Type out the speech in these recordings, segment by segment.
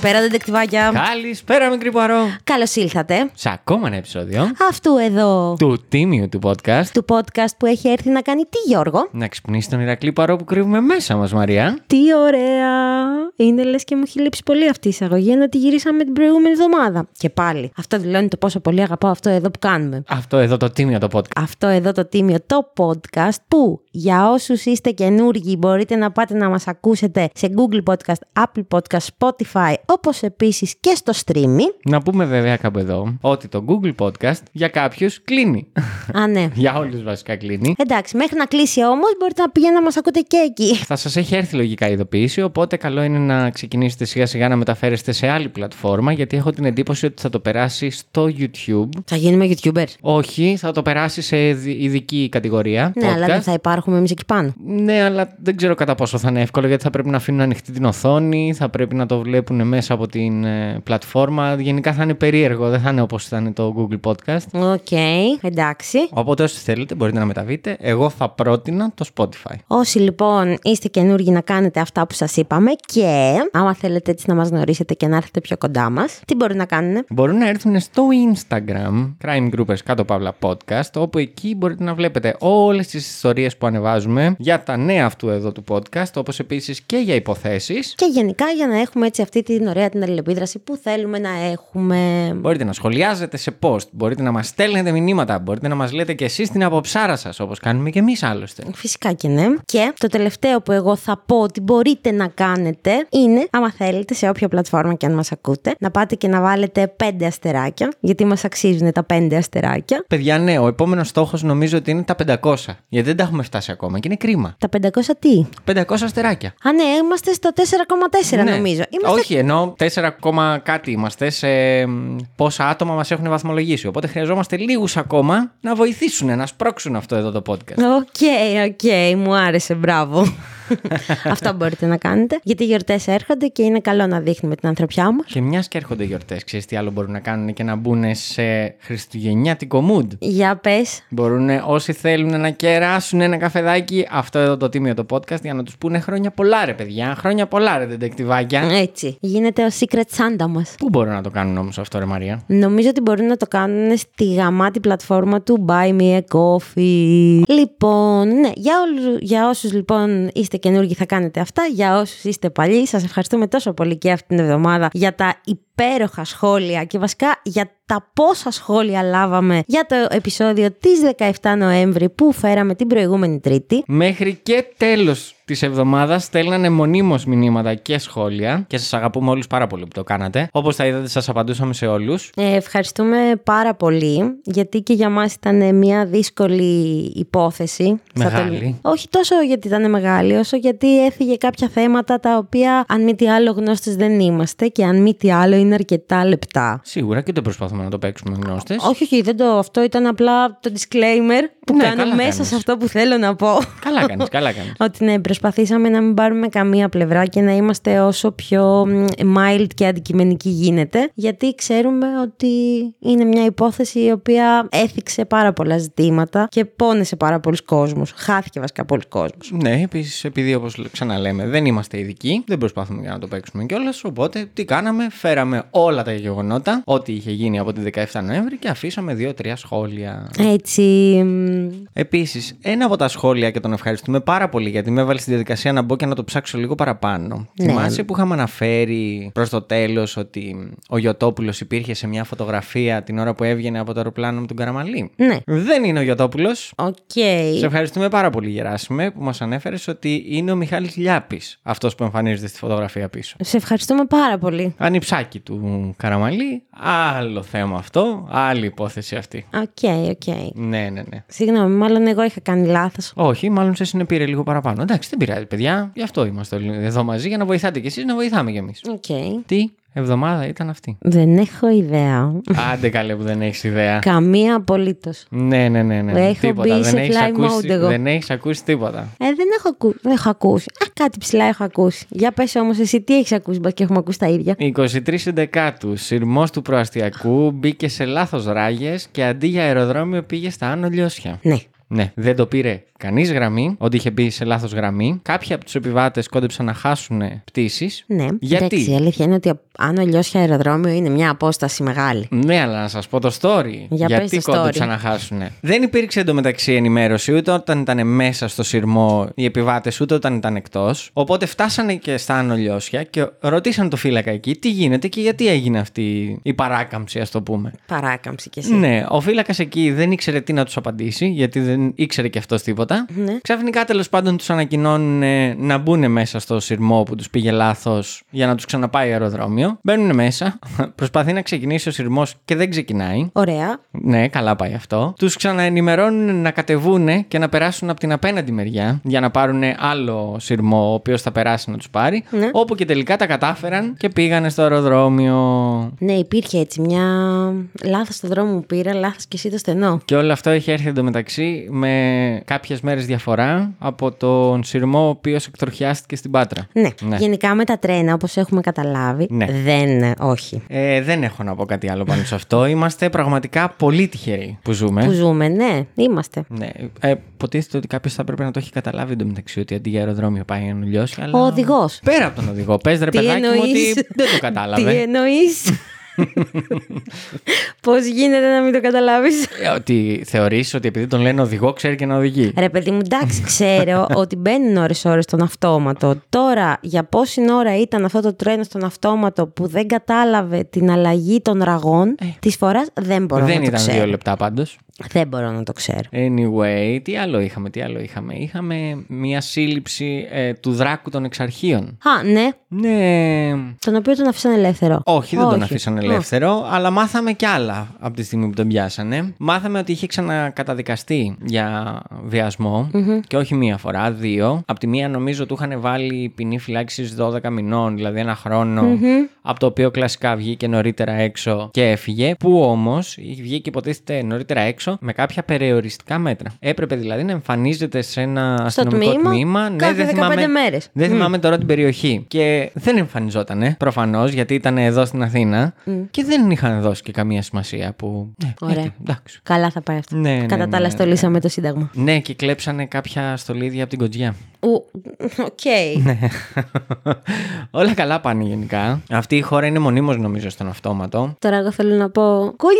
Καλησπέρα, δεντεκτιβάκια. Καλησπέρα, μικρή Πουαρό. Καλώς ήλθατε. Σε ακόμα ένα επεισόδιο Αυτού εδώ του τίμιου του podcast. του podcast που έχει έρθει να κάνει τι, Γιώργο; Να ξυπνήσει τον Ηρακλή Παρό που κρύβουμε μέσα μας, Μαρία. Τι ωραία! Είναι λες και μου έχει λείψει πολύ αυτή η εισαγωγή, ενώ τη γυρίσαμε την προηγούμενη εβδομάδα. Και πάλι, αυτό δηλώνει το πόσο πολύ αγαπάω αυτό εδώ που κάνουμε. Αυτό εδώ το τίμιο το podcast. Αυτό εδώ το τίμιο το podcast που για όσους είστε καινούργοι μπορείτε να πάτε να μας ακούσετε σε Google Podcast, Apple Podcast, Spotify, όπως επίσης και στο streaming. Να πούμε βέβαια κάπου εδώ ότι το Google Podcast για κάποιους κλείνει. Α, ναι. για όλους βασικά κλείνει. Εντάξει, μέχρι να κλείσει όμως μπορείτε να πηγαίνετε να μας ακούτε και εκεί. Θα σας έχει έρθει λογικά η ειδοποίηση, οπότε καλό είναι να ξεκινήσετε σιγά σιγά να μεταφέρεστε σε άλλη πλατφόρμα, γιατί έχω την εντύπωση ότι θα το περάσει στο YouTube. Θα γίνουμε YouTubers. Όχι, θα το περάσει σε ειδ- ειδική κατηγορία. Ναι, αλλά podcast. δεν θα υπάρχουμε εμείς εκεί πάνω. Ναι, αλλά δεν ξέρω κατά πόσο θα είναι εύκολο γιατί θα πρέπει να αφήνουν ανοιχτή την οθόνη, θα πρέπει να το βλέπουν μέσα από την ε, πλατφόρμα. Γενικά θα είναι περίεργο, δεν θα είναι όπως ήταν το Google Podcast. Οκ, εντάξει. Οπότε όσοι θέλετε μπορείτε να μεταβείτε. Εγώ θα πρότεινα το Spotify. Όσοι λοιπόν είστε καινούργοι να κάνετε αυτά που σας είπαμε και άμα θέλετε έτσι να μας γνωρίσετε και να έρθετε πιο κοντά μας, τι μπορούν να κάνουν. Μπορούν να έρθουν στο Instagram, Crime Groupers κάτω παύλα podcast, όπου εκεί μπορείτε να βλέπετε όλες τις ιστορίες που ανεβάζουμε για τα νέα αυτού εδώ του podcast, όπως επίσης και για υποθέσεις. Και γενικά για να έχουμε έτσι αυτή την ωραία την αλληλεπίδραση που θέλουμε να έχουμε. Μπορείτε να σχολιάζετε σε post, μπορείτε να μας στέλνετε μηνύματα, μπορείτε να μας λέτε και εσείς την αποψάρα σας, όπως κάνουμε και εμείς άλλωστε. Φυσικά και ναι. Και το τελευταίο που εγώ θα πω ότι μπορείτε να κάνετε είναι, άμα θέλετε, σε όποια πλατφόρμα και αν μας ακούτε, να πάτε και να βάλετε πέντε αστεράκια, γιατί μας αξίζουν τα πέντε αστεράκια. Παιδιά, ναι, ο επόμενος στόχος νομίζω ότι είναι τα 500. Γιατί δεν τα έχουμε φτάσει ακόμα και είναι κρίμα. Τα 500 τι; 500 αστεράκια. Α, ναι, είμαστε στο 4,4 Ναι. νομίζω. Είμαστε... Όχι, ενώ 4, ακόμα κάτι είμαστε σε μ, πόσα άτομα μας έχουν βαθμολογήσει. Οπότε χρειαζόμαστε λίγους ακόμα να βοηθήσουν να σπρώξουν αυτό εδώ το podcast. Οκ, οκ, μου άρεσε, μπράβο. Αυτό μπορείτε να κάνετε. Γιατί οι γιορτές έρχονται και είναι καλό να δείχνουμε την ανθρωπιά μας. Και μιας και έρχονται γιορτές, ξέρεις τι άλλο μπορούν να κάνουν και να μπουν σε χριστουγεννιάτικο mood; Για πες. Μπορούν όσοι θέλουν να κεράσουν ένα καφεδάκι, αυτό εδώ το τίμιο το podcast, για να τους πούνε χρόνια πολλά, ρε παιδιά. Χρόνια πολλά, ρε ντετεκτιβάκια. Έτσι. Γίνεται ο secret Santa μας. Πού μπορούν να το κάνουν όμως αυτό, ρε Μαρία; Νομίζω ότι μπορούν να το κάνουν στη γαμάτη πλατφόρμα του Buy Me a Coffee. Λοιπόν, ναι, για, όλους, για όσους λοιπόν είστε καινούργοι θα κάνετε αυτά. Για όσους είστε παλιοί, σας ευχαριστούμε τόσο πολύ και αυτή την εβδομάδα για τα υπέροχα σχόλια και βασικά για τα πόσα σχόλια λάβαμε για το επεισόδιο της 17 Νοέμβρη που φέραμε την προηγούμενη Τρίτη. Μέχρι και τέλος της εβδομάδας στέλνανε μονίμως μηνύματα και σχόλια και σας αγαπούμε όλους πάρα πολύ που το κάνατε. Όπως θα είδατε, σας απαντούσαμε σε όλους. Ε, ευχαριστούμε πάρα πολύ, γιατί και για μας ήταν μια δύσκολη υπόθεση. Θα το- Μεγάλη. Όχι τόσο γιατί ήταν μεγάλη, όσο γιατί έφυγε κάποια θέματα τα οποία, αν μη τι άλλο, γνώστες δεν είμαστε και αν μη τι άλλο, είναι αρκετά λεπτά. Σίγουρα και δεν προσπαθούμε να το παίξουμε γνώστες. Όχι, όχι, δεν το, αυτό ήταν απλά το disclaimer που Ναι, κάνω καλά μέσα κάνεις. σε αυτό που θέλω να πω. Καλά κάνεις, καλά κάνεις. Ότι ναι, προσπαθήσαμε να μην πάρουμε καμία πλευρά και να είμαστε όσο πιο μ, mild και αντικειμενικοί γίνεται, γιατί ξέρουμε ότι είναι μια υπόθεση η οποία έθιξε πάρα πολλά ζητήματα και πόνεσε πάρα πολλούς κόσμους. Χάθηκε βασικά πολλοί κόσμος. Ναι, επίσης, επειδή όπως ξαναλέμε δεν είμαστε ειδικοί, δεν προσπαθούμε για να το παίξουμε κιόλας. Οπότε τι κάναμε, φέραμε όλα τα γεγονότα, ό,τι είχε γίνει από τη 17 Νοέμβρη και αφήσαμε δύο-τρία σχόλια. Έτσι, μ, Επίσης, ένα από τα σχόλια και τον ευχαριστούμε πάρα πολύ γιατί με έβαλε στη διαδικασία να μπω και να το ψάξω λίγο παραπάνω. Ναι. Θυμάσαι που είχαμε αναφέρει προς το τέλος ότι ο Γιωτόπουλος υπήρχε σε μια φωτογραφία την ώρα που έβγαινε από το αεροπλάνο με τον Καραμαλή; ναι. Δεν είναι ο Γιωτόπουλος. Οκ. Σε ευχαριστούμε πάρα πολύ, Γεράσιμε, που μας ανέφερες ότι είναι ο Μιχάλης Λιάπης αυτός που εμφανίζεται στη φωτογραφία πίσω. Σε ευχαριστούμε πάρα πολύ. Ανιψάκι του Καραμαλή. Άλλο θέμα αυτό. Άλλη υπόθεση αυτή. Οκ, οκ. Ναι, ναι, ναι. Συγγνώμη, μάλλον εγώ είχα κάνει λάθος. Όχι, μάλλον σε συνεπήρε λίγο παραπάνω. Εντάξει, δεν πειράζει, παιδιά. Γι' αυτό είμαστε όλοι εδώ μαζί, για να βοηθάτε κι εσείς, να βοηθάμε κι εμείς. Οκ. Τι; Εβδομάδα ήταν αυτή. Δεν έχω ιδέα. Άντε καλέ που δεν έχεις ιδέα. Καμία απολύτως. Ναι, ναι, ναι. ναι. Έχω τίποτα. μπει δεν σε έχεις fly ακούσει, mode εγώ. Δεν έχεις ακούσει τίποτα. Ε, δεν έχω, ακού... δεν έχω ακούσει. Α, κάτι ψηλά έχω ακούσει. Για πες όμως εσύ τι έχεις ακούσει, μπας και έχουμε ακούσει τα ίδια. 23 Δεκάτου, σειρμός του προαστιακού μπήκε σε λάθος ράγες και αντί για αεροδρόμιο πήγε στα άνω λιώσια. Ναι. Ναι, δεν το πήρε κανείς γραμμή, ότι είχε μπει σε λάθος γραμμή. Κάποιοι από τους επιβάτες κόντεψαν να χάσουν πτήσεις. Ναι. Γιατί; Εντάξει, η αλήθεια είναι ότι αν ο λιώσια αεροδρόμιο είναι μια απόσταση μεγάλη. Ναι, αλλά να σας πω το story. Για Γιατί πες το κόντεψαν story. να χάσουν. Δεν υπήρξε εντωμεταξύ ενημέρωση ούτε όταν ήταν μέσα στο σειρμό οι επιβάτες, ούτε όταν ήταν εκτός. Οπότε φτάσανε και στα άνω λιώσια και ρωτήσαν το φύλακα εκεί τι γίνεται και γιατί έγινε αυτή η παράκαμψη, ας το πούμε. Παράκαμψη κι εσύ. Ναι, ο φύλακας εκεί δεν ήξερε τι να τους απαντήσει, γιατί δεν ήξερε και αυτός τίποτα. Ναι. Ξαφνικά τέλος πάντων τους ανακοινώνουν ε, να μπουν μέσα στο σειρμό που τους πήγε λάθος για να τους ξαναπάει αεροδρόμιο. Μπαίνουν μέσα, προσπαθεί να ξεκινήσει ο σειρμός και δεν ξεκινάει. Ωραία. Ναι, καλά πάει αυτό. Τους ξαναενημερώνουν να κατεβούν και να περάσουν από την απέναντι μεριά για να πάρουν άλλο σειρμό, ο οποίος θα περάσει να τους πάρει. Ναι. Όπου και τελικά τα κατάφεραν και πήγανε στο αεροδρόμιο. Ναι, υπήρχε έτσι μια. Λάθος στο δρόμο μου πήρα, λάθος και εσύ το στενό. Και όλο αυτό έχει έρθει εντωμεταξύ με κάποιες μέρες διαφορά από τον σειρμό ο οποίος εκτροχιάστηκε στην Πάτρα. Ναι. Ναι. Γενικά με τα τρένα, όπως έχουμε καταλάβει, Ναι. Δεν. Όχι. Ε, δεν έχω να πω κάτι άλλο πάνω σε αυτό. Είμαστε πραγματικά πολύ τυχεροί που ζούμε. Που ζούμε, ναι, είμαστε. Ναι. Ε, υποτίθεται ότι κάποιος θα έπρεπε να το έχει καταλάβει εντωμεταξύ ότι αντί για αεροδρόμιο πάει να λιώσει. Αλλά... Ο οδηγός. Πέρα από τον οδηγό, πες ρε Τι παιδάκι μου εννοείς; ότι δεν το κατάλαβε. Τι εννοείς; Πώς γίνεται να μην το καταλάβεις; Ε, ότι θεωρείς ότι επειδή τον λένε οδηγό ξέρει και να οδηγεί. Ρε παιδί μου, εντάξει, ξέρω ότι μπαίνουν ώρες-ώρες στον αυτόματο. Τώρα, για πόση ώρα ήταν αυτό το τρένο στον αυτόματο που δεν κατάλαβε την αλλαγή των ραγών της φοράς, δεν μπορώ Ε. δεν να το ήταν ξέρω. δύο λεπτά πάντως. Δεν μπορώ να το ξέρω. Anyway, τι άλλο είχαμε, τι άλλο είχαμε; Είχαμε μια σύλληψη ε, του δράκου των εξαρχείων. Α, ναι, Ναι. τον οποίο τον αφήσαν ελεύθερο. Όχι, δεν τον αφήσαν ελεύθερο, αλλά μάθαμε κι άλλα από τη στιγμή που τον πιάσανε. Μάθαμε ότι είχε ξανακαταδικαστεί για βιασμο και όχι μία φορά, δύο. Από τη μία νομίζω του είχαν βάλει ποινή φυλάξη 12 μηνών, δηλαδή ένα χρόνο, από το οποίο κλασικά βγήκε νωρίτερα έξω και έφυγε. Που όμως βγήκε υποτίθεται νωρίτερα έξω με κάποια περιοριστικά μέτρα. Έπρεπε δηλαδή να εμφανίζεται σε ένα αστυνομικό τμήμα τμήμα. κάθε 15 μέρες. Δεν θυμάμαι τώρα την περιοχή. Και δεν εμφανιζότανε, προφανώς, γιατί ήταν εδώ στην Αθήνα και δεν είχαν δώσει και καμία σημασία που. Ναι, Ωραία. γιατί, εντάξει. Καλά θα πάει αυτό. Ναι, ναι, Κατά ναι, τα άλλα, ναι. στολίσαμε το Σύνταγμα. Ναι, και κλέψανε κάποια στολίδια από την Κοτζιά. Ου, Οκ. Ναι. Όλα καλά πάνε γενικά. Αυτή η χώρα είναι μονίμως νομίζω στον αυτόματο. Τώρα εγώ θέλω να πω. Κουλί!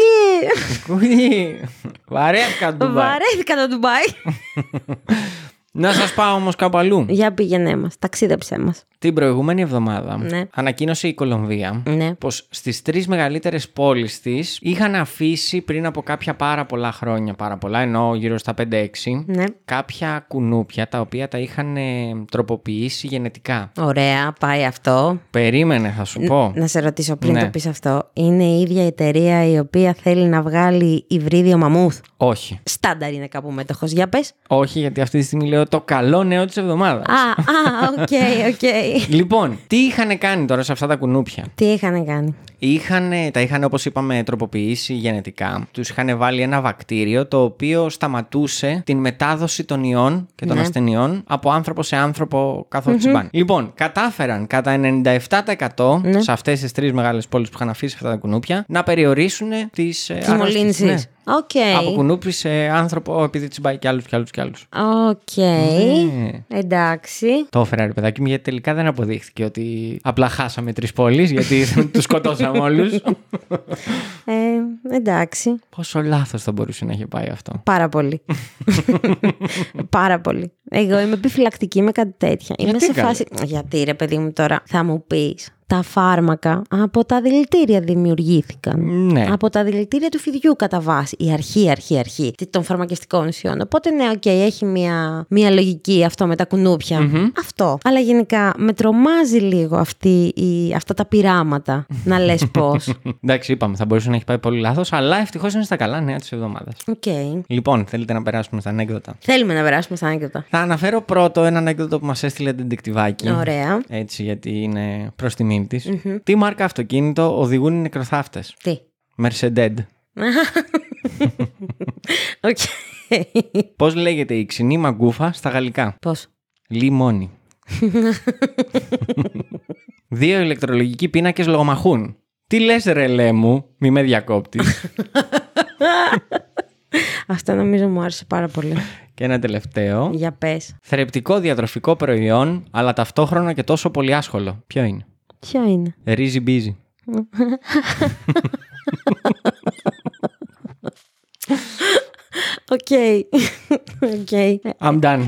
Κουλί! Βαράει εδώ Ντουμπάι. Βαράει εδώ Ντουμπάι. Να σας πάω όμως κάπου αλλού. Για πήγαινε μας. Ταξίδεψέ μας. Την προηγούμενη εβδομάδα Ναι. ανακοίνωσε η Κολομβία Ναι. πως στις τρεις μεγαλύτερες πόλεις της είχαν αφήσει πριν από κάποια πάρα πολλά χρόνια, πάρα πολλά εννοώ γύρω στα 5-6, Ναι. κάποια κουνούπια τα οποία τα είχαν ε, τροποποιήσει γενετικά. Ωραία, πάει αυτό. Περίμενε θα σου πω. Να σε ρωτήσω πριν Ναι. το πεις αυτό. Είναι η ίδια εταιρεία η οποία θέλει να βγάλει υβρίδιο μαμούθ; Όχι. Στάνταρ είναι κάπου μέτοχος. Για πες. Όχι γιατί αυτή τη στιγμή λέω το καλό νέο της εβδομάδας. Α, α, οκ, οκ. Λοιπόν, τι είχαν κάνει τώρα σε αυτά τα κουνούπια; Τι είχαν κάνει; Είχανε, τα είχαν όπως είπαμε τροποποιήσει γενετικά. Τους είχαν βάλει ένα βακτήριο το οποίο σταματούσε την μετάδοση των ιών και των Ναι. ασθενειών από άνθρωπο σε άνθρωπο καθώς τσιμπάνε. Λοιπόν, κατάφεραν κατά 97% Ναι. σε αυτές τις τρεις μεγάλες πόλεις που είχαν αφήσει αυτά τα κουνούπια να περιορίσουν τις ε, Τις μολύνσεις. αρρώστιες. Ναι. Οκ. Από κουνούπι σε άνθρωπο επειδή τσιμπάει κι άλλους κι άλλους κι άλλους. Οκ. Ναι. Εντάξει. Το έφερα ρε παιδάκι μου γιατί τελικά δεν αποδείχθηκε ότι απλά χάσαμε τρεις πόλεις γιατί τους σκοτώσαμε όλους. Ε, εντάξει. Πόσο λάθος θα μπορούσε να έχει πάει αυτό. Πάρα πολύ. Πάρα πολύ. Εγώ είμαι επιφυλακτική με κάτι τέτοια. Είμαι Γιατί, σε καλέ; φάση. Γιατί ρε παιδί μου τώρα θα μου πεις. Τα φάρμακα από τα δηλητήρια δημιουργήθηκαν. Ναι. Από τα δηλητήρια του φιδιού κατά βάση. Η αρχή, αρχή, αρχή των φαρμακευτικών ουσιών. Οπότε ναι, οκ, έχει μια, μια λογική αυτό με τα κουνούπια Αυτό. Αλλά γενικά με τρομάζει λίγο αυτή η, αυτά τα πειράματα. να λες πώς. Εντάξει, είπαμε, θα μπορούσε να έχει πάει πολύ λάθος, αλλά ευτυχώς είναι στα καλά νέα της εβδομάδας. Οκ. Λοιπόν, θέλετε να περάσουμε στα ανέκδοτα; Θέλουμε να περάσουμε στα ανέκδοτα. Θα αναφέρω πρώτο ένα ανέκδοτο που μας έστειλε ντετεκτιβάκι. Ωραία. Έτσι, γιατί είναι προς τιμήν της. Τι μάρκα αυτοκίνητο οδηγούν οι νεκροθάφτες; Τι; Mercedes. Οκ. Πώς λέγεται η ξινή μαγκούφα στα γαλλικά; Πώς; Λιμόνι. Δύο ηλεκτρολογικοί πίνακες λογομαχούν. Τι λες ρελέ μου, μη με διακόπτεις. Αυτό νομίζω μου άρεσε πάρα πολύ. και ένα τελευταίο. Για πες. Θρεπτικό διατροφικό προϊόν, αλλά ταυτόχρονα και τόσο πολυάσχολο. Ποιο είναι; Ποιο είναι; Ρίζι μπίζι. Οκ. Οκ. I'm done.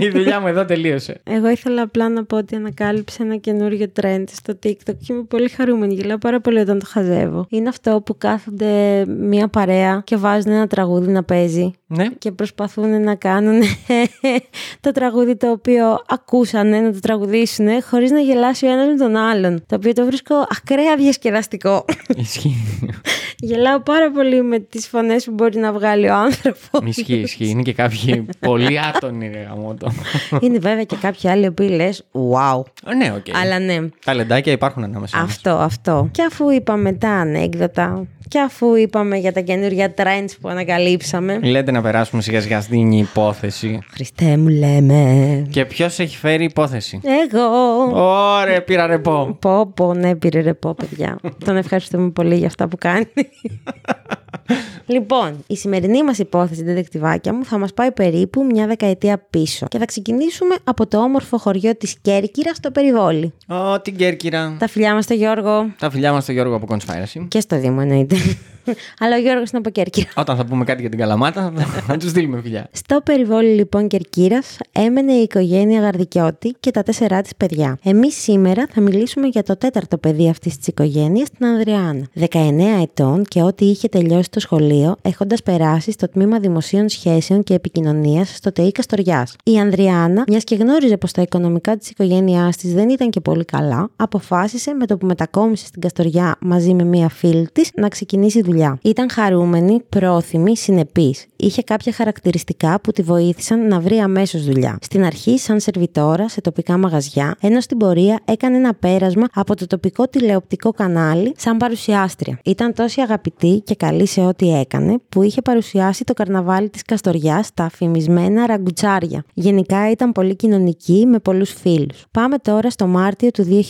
Η δουλειά μου εδώ τελείωσε. Εγώ ήθελα απλά να πω ότι ανακάλυψα ένα καινούριο trend στο TikTok και είμαι πολύ χαρούμενη. Γελάω πάρα πολύ όταν το χαζεύω. Είναι αυτό που κάθονται μία παρέα και βάζουν ένα τραγούδι να παίζει Ναι. και προσπαθούν να κάνουν το τραγούδι το οποίο ακούσανε να το τραγουδήσουν χωρίς να γελάσει ο ένας με τον άλλον. Το οποίο το βρίσκω ακραία διασκεδαστικό. Ισχύει. Γελάω πάρα πολύ με τις φωνές που μπορεί να βγάλει ο άνθρωπος. Ισχύει, ισχύει. Είναι και κάποιοι πολύ άτονοι, ρε γαμώτο. Είναι βέβαια και κάποιοι άλλοι οι οποίοι λες wow. Ε, ναι, οκ. Αλλά ναι, Ταλεντάκια υπάρχουν ανάμεσα. μας. αυτό, αυτό. Και αφού είπαμε τα ανέκδοτα και αφού είπαμε για τα καινούργια trends που ανακαλύψαμε. Λέτε να περάσουμε σιγά σιγά στην υπόθεση. Χριστέ μου λέμε. Και ποιος έχει φέρει υπόθεση; Εγώ. Ωραία, πήρα ρεπό. Πω, πω, ναι, πήρε ρεπό, παιδιά. Τον ευχαριστούμε πολύ για αυτά που κάνει. Λοιπόν, η σημερινή μας υπόθεση, δεδεκτιβάκια μου, θα μας πάει περίπου μια δεκαετία πίσω. Και θα ξεκινήσουμε από το όμορφο χωριό της Κέρκυρας στο Περιβόλι. Ω, την Κέρκυρα. Τα φιλιά μας στο Γιώργο Τα φιλιά μας στο Γιώργο από Conspiracy. και στο Δήμο εννοείται. Αλλά ο Γιώργος είναι από Κέρκυρα. Όταν θα πούμε κάτι για την Καλαμάτα, θα, θα τους στείλουμε φιλιά. Στο περιβόλι λοιπόν Κερκύρας έμενε η οικογένεια Γαρδικιώτη και τα τέσσερά της παιδιά. Εμείς σήμερα θα μιλήσουμε για το τέταρτο παιδί αυτής της οικογένειας, την Ανδριάνα. 19 ετών και ό,τι είχε τελειώσει το σχολείο, έχοντας περάσει στο τμήμα Δημοσίων Σχέσεων και Επικοινωνίας στο ΤΕΙ Καστοριάς. Η Ανδριάνα, μιας και γνώριζε πως τα οικονομικά της οικογένειάς της δεν ήταν και πολύ καλά, αποφάσισε με το που μετακόμισε στην Καστοριά μαζί με μία φίλη της να ξεκινήσει δουλειά. Ήταν χαρούμενη, πρόθυμη, συνεπής. Είχε κάποια χαρακτηριστικά που τη βοήθησαν να βρει αμέσως δουλειά. Στην αρχή, σαν σερβιτόρα σε τοπικά μαγαζιά, ενώ στην πορεία έκανε ένα πέρασμα από το τοπικό τηλεοπτικό κανάλι σαν παρουσιάστρια. Ήταν τόσο αγαπητή και καλή σε ό,τι έκανε, που είχε παρουσιάσει το καρναβάλι της Καστοριάς στα αφημισμένα ραγκουτσάρια. Γενικά ήταν πολύ κοινωνική με πολλούς φίλους. Πάμε τώρα στο Μάρτιο του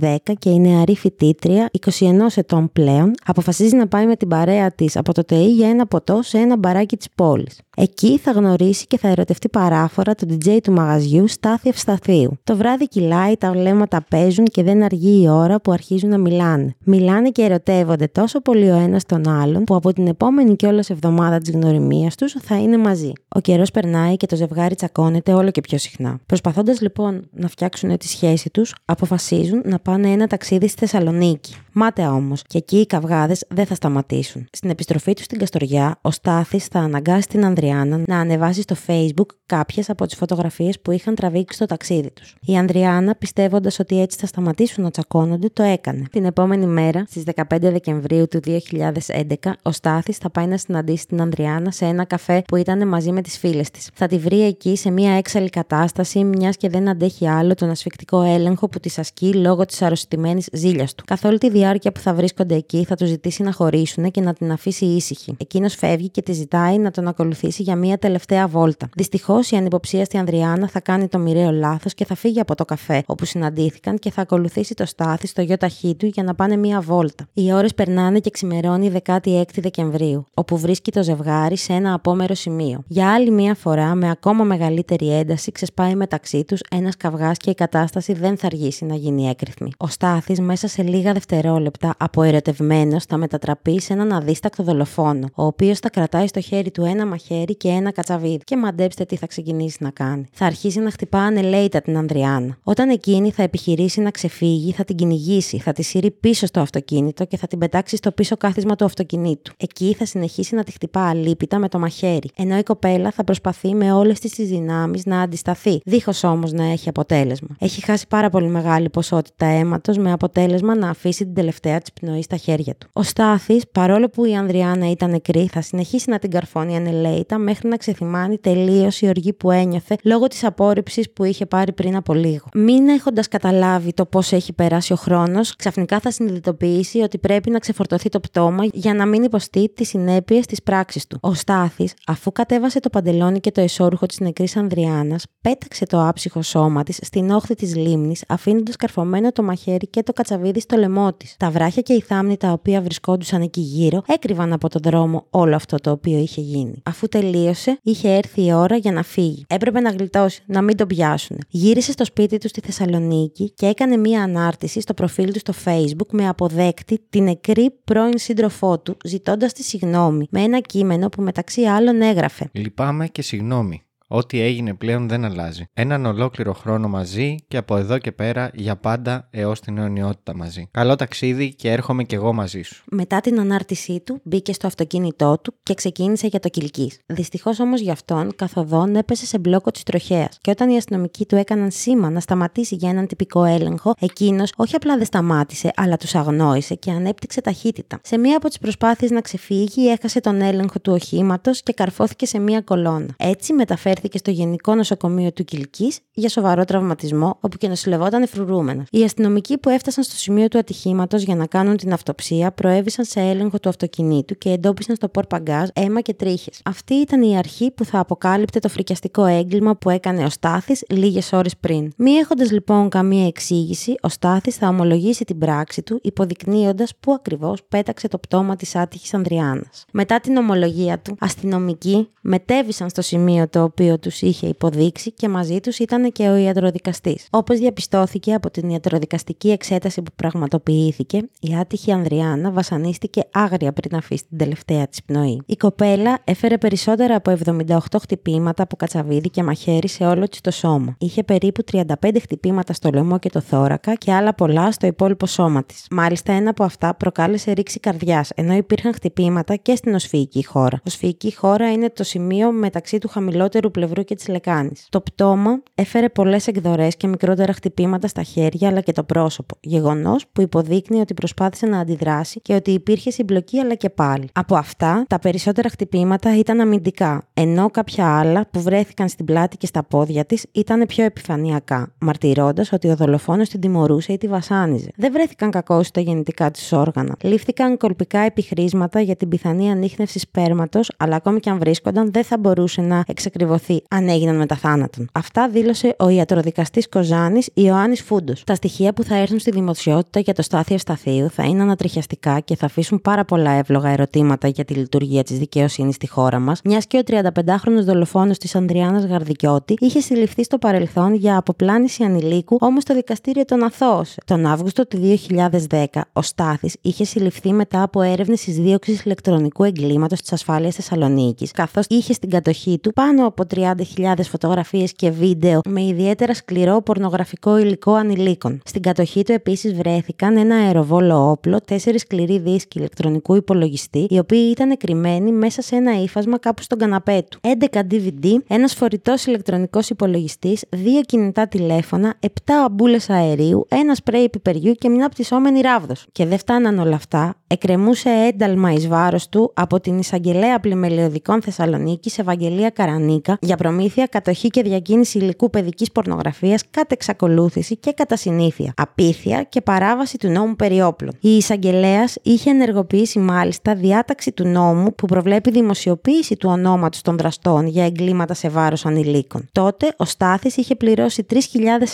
2010 και η νεαρή φοιτήτρια, 21 ετών πλέον, αποφασίζει να πάει με την παρέα της από το ΤΕΙ για ένα ποτό σε ένα μπαράκι της πόλης. Εκεί θα γνωρίσει και θα ερωτευτεί παράφορα τον DJ του μαγαζιού Στάθη Ευσταθίου. Το βράδυ κυλάει, τα βλέμματα παίζουν και δεν αργεί η ώρα που αρχίζουν να μιλάνε. Μιλάνε και ερωτεύονται τόσο πολύ ο ένας τον άλλον που από την επόμενη κιόλα εβδομάδα της γνωριμίας τους θα είναι μαζί. Ο καιρός περνάει και το ζευγάρι τσακώνεται όλο και πιο συχνά. Προσπαθώντας λοιπόν να φτιάξουν τη σχέση τους, αποφασίζουν να πάνε ένα ταξίδι στη Θεσσαλονίκη. Μάταια όμως, και εκεί οι καυγάδες δεν θα σταματήσουν. Στην επιστροφή τους στην Καστοριά, ο Στάθης θα αναγκάσει την Ανδριάνα να ανεβάσει στο Facebook κάποιες από τις φωτογραφίες που είχαν τραβήξει στο ταξίδι τους. Η Ανδριάνα, πιστεύοντας ότι έτσι θα σταματήσουν να τσακώνονται, το έκανε. Την επόμενη μέρα, στις 15 Δεκεμβρίου του 2011, ο Στάθης θα πάει να συναντήσει την Ανδριάνα σε ένα καφέ που ήταν μαζί με τις φίλες της. Θα τη βρει εκεί σε μια έξαλλη κατάσταση, μιας και δεν αντέχει άλλο τον ασφικτικό έλεγχο που της ασκεί λόγω της αρρωστημένης ζήλιας του. Καθ' όλη τη διάρκεια που θα βρίσκονται εκεί, θα τους ζητήσει να χωρίσουν ακούνε και να την αφήσει ήσυχη. Εκείνος φεύγει και τη ζητάει να τον ακολουθήσει για μία τελευταία βόλτα. Δυστυχώς η ανυποψίαστη Ανδριάνα θα κάνει το μοιραίο λάθος και θα φύγει από το καφέ όπου συναντήθηκαν και θα ακολουθήσει το στάθι στο γιο ταχύ του για να πάνε μία βόλτα. Οι ώρες περνάνε και ξημερώνει 16 Δεκεμβρίου, όπου βρίσκει το ζευγάρι σε ένα απόμερο σημείο. Για άλλη μία φορά, με ακόμα μεγαλύτερη ένταση, ξεσπάει μεταξύ τους ένας καυγάς και η κατάσταση δεν θα αργήσει να γίνει έκρηθμη. Ο Στάθης, μέσα σε λίγα δευτερόλεπτα, αποερωτευμένο, θα μετατραπεί σε έναν αδίστακτο δολοφόνο, ο οποίος θα κρατάει στο χέρι του ένα μαχαίρι και ένα κατσαβίδι. Και μαντέψτε τι θα ξεκινήσει να κάνει. Θα αρχίσει να χτυπά ανελέητα την Ανδριάννα. Όταν εκείνη θα επιχειρήσει να ξεφύγει, θα την κυνηγήσει, θα τη σύρει πίσω στο αυτοκίνητο και θα την πετάξει στο πίσω κάθισμα του αυτοκινήτου. Εκεί θα συνεχίσει να τη χτυπά αλίπητα με το μαχαίρι, ενώ η κοπέλα θα προσπαθεί με όλες τις δυνάμεις να αντισταθεί, δίχως όμως να έχει αποτέλεσμα. Έχει χάσει πάρα πολύ μεγάλη ποσότητα αίματος με αποτέλεσμα να αφήσει την τελευταία της πνοή στα χέρια του. Ο Στάθης, παρόλο που η Ανδριάνα ήταν νεκρή, θα συνεχίσει να την καρφώνει ανελέητα μέχρι να ξεθυμάνει τελείως η οργή που ένιωθε λόγω της απόρριψης που είχε πάρει πριν από λίγο. Μην έχοντας καταλάβει το πώς έχει περάσει ο χρόνος, ξαφνικά θα συνειδητοποιήσει ότι πρέπει να ξεφορτωθεί το πτώμα για να μην υποστεί τις συνέπειες της πράξης του. Ο Στάθης, αφού κατέβασε το παντελόνι και το εσόρουχο της νεκρής Ανδριάνα, πέταξε το άψυχο σώμα της στην όχθη της λίμνης, αφήνοντας καρφωμένο το μαχαίρι και το κατσαβίδι στο λαιμό της. Τα βράχια και οι θάμνοι τα οποία βρισκόντουσαν εκεί γύρω έκρυβαν από τον δρόμο όλο αυτό το οποίο είχε γίνει. Αφού τελείωσε, είχε έρθει η ώρα για να φύγει. Έπρεπε να γλιτώσει, να μην τον πιάσουν. Γύρισε στο σπίτι του στη Θεσσαλονίκη και έκανε μία ανάρτηση στο προφίλ του στο Facebook με αποδέκτη την νεκρή πρώην σύντροφό του, ζητώντας τη συγνώμη με ένα κείμενο που μεταξύ άλλων έγραφε. Λυπάμαι και συγγνώμη. Ό,τι έγινε πλέον δεν αλλάζει. Έναν ολόκληρο χρόνο μαζί και από εδώ και πέρα για πάντα έως την αιωνιότητα μαζί. Καλό ταξίδι και έρχομαι κι εγώ μαζί σου. Μετά την ανάρτησή του, μπήκε στο αυτοκίνητό του και ξεκίνησε για το Κυλκής. Δυστυχώς όμως για αυτόν, καθοδόν έπεσε σε μπλόκο της τροχέας. Και όταν οι αστυνομικοί του έκαναν σήμα να σταματήσει για έναν τυπικό έλεγχο, εκείνος όχι απλά δεν σταμάτησε, αλλά τους αγνόησε και ανέπτυξε ταχύτητα. Σε μία από τις προσπάθειες να ξεφύγει, έχασε τον έλεγχο του οχήματος και καρφώθηκε σε μία κολόνα. Έτσι μεταφέρθηκε μεταφέρθηκε στο Γενικό Νοσοκομείο του Κυλκής για σοβαρό τραυματισμό, όπου και νοσηλευόταν φρουρούμενα. Οι αστυνομικοί που έφτασαν στο σημείο του ατυχήματος για να κάνουν την αυτοψία προέβησαν σε έλεγχο του αυτοκινήτου και εντόπισαν στο πορπαγκάζ αίμα και τρίχες. Αυτή ήταν η αρχή που θα αποκάλυπτε το φρικιαστικό έγκλημα που έκανε ο Στάθης λίγες ώρες πριν. Μη έχοντας λοιπόν καμία εξήγηση, ο Στάθης θα ομολογήσει την πράξη του, υποδεικνύοντας πού ακριβώς πέταξε το πτώμα της άτυχης Ανδριάνας. Μετά την ομολογία του, αστυνομικοί μετέβησαν στο σημείο το οποίο οποίο τους είχε υποδείξει και μαζί τους ήταν και ο ιατροδικαστής. Όπως διαπιστώθηκε από την ιατροδικαστική εξέταση που πραγματοποιήθηκε, η άτυχη Ανδριάνα βασανίστηκε άγρια πριν αφήσει την τελευταία της πνοή. Η κοπέλα έφερε περισσότερα από 78 χτυπήματα από κατσαβίδι και μαχαίρι σε όλο της το σώμα. Είχε περίπου 35 χτυπήματα στο λαιμό και το θώρακα και άλλα πολλά στο υπόλοιπο σώμα της. Μάλιστα, ένα από αυτά προκάλεσε ρήξη καρδιάς, ενώ υπήρχαν χτυπήματα και στην οσφυϊκή χώρα. Οσφυϊκή χώρα είναι το σημείο μεταξύ του χαμηλότερου πλευρού και της λεκάνης. Το πτώμα έφερε πολλές εκδορές και μικρότερα χτυπήματα στα χέρια αλλά και το πρόσωπο. Γεγονός που υποδείκνει ότι προσπάθησε να αντιδράσει και ότι υπήρχε συμπλοκή αλλά και πάλι. Από αυτά, τα περισσότερα χτυπήματα ήταν αμυντικά, ενώ κάποια άλλα που βρέθηκαν στην πλάτη και στα πόδια της ήταν πιο επιφανειακά, μαρτυρώντας ότι ο δολοφόνος την τιμωρούσε ή τη βασάνιζε. Δεν βρέθηκαν κακό στα γεννητικά της όργανα. Λήφθηκαν κολπικά επιχρήσματα για την πιθανή ανείχνευση σπέρματος, αλλά ακόμη και αν βρίσκονταν, δεν θα μπορούσε να εξακριβωθεί αν έγιναν μετά θάνατον. Αυτά δήλωσε ο ιατροδικαστής Κοζάνης Ιωάννης Φούντος. Τα στοιχεία που θα έρθουν στη δημοσιότητα για το Στάθι Ευσταθείου θα είναι ανατριχιαστικά και θα αφήσουν πάρα πολλά εύλογα ερωτήματα για τη λειτουργία της δικαιοσύνης στη χώρα μας, μιας και ο 35χρονο δολοφόνος της Ανδριάνας Γαρδικιώτη είχε συλληφθεί στο παρελθόν για αποπλάνηση ανηλίκου, όμως το δικαστήριο τον αθώωσε. Τον Αύγουστο του 2010, ο Στάθης είχε συλληφθεί μετά από έρευνες της δίωξης ηλεκτρονικού εγκλήματος της ασφάλειας Θεσσαλονίκης, καθώς είχε στην κατοχή του πάνω από 30.000 φωτογραφίες και βίντεο με ιδιαίτερα σκληρό πορνογραφικό υλικό ανηλίκων. Στην κατοχή του επίσης βρέθηκαν ένα αεροβόλο όπλο, τέσσερις σκληροί δίσκοι ηλεκτρονικού υπολογιστή, οι οποίοι ήταν κρυμμένοι μέσα σε ένα ύφασμα κάπου στον καναπέ του. 11 DVD, ένας φορητός ηλεκτρονικός υπολογιστής, δύο κινητά τηλέφωνα, 7 αμπούλες αερίου, ένα σπρέι πιπεριού και μια πτυσσόμενη ράβδος. Και δεν φτάναν όλα αυτά, εκκρεμούσε ένταλμα εις βάρος του από την εισαγγελέα πλημελιωδικών Θεσσαλονίκης Ευαγγελία Καρανίκα για προμήθεια, κατοχή και διακίνηση υλικού παιδικής πορνογραφίας κατ' εξακολούθηση και κατά συνήθεια, απίθεια και παράβαση του νόμου περί όπλων. Η εισαγγελέας είχε ενεργοποιήσει μάλιστα διάταξη του νόμου που προβλέπει δημοσιοποίηση του ονόματος των δραστών για εγκλήματα σε βάρος ανηλίκων. Τότε ο Στάθης είχε πληρώσει 3.000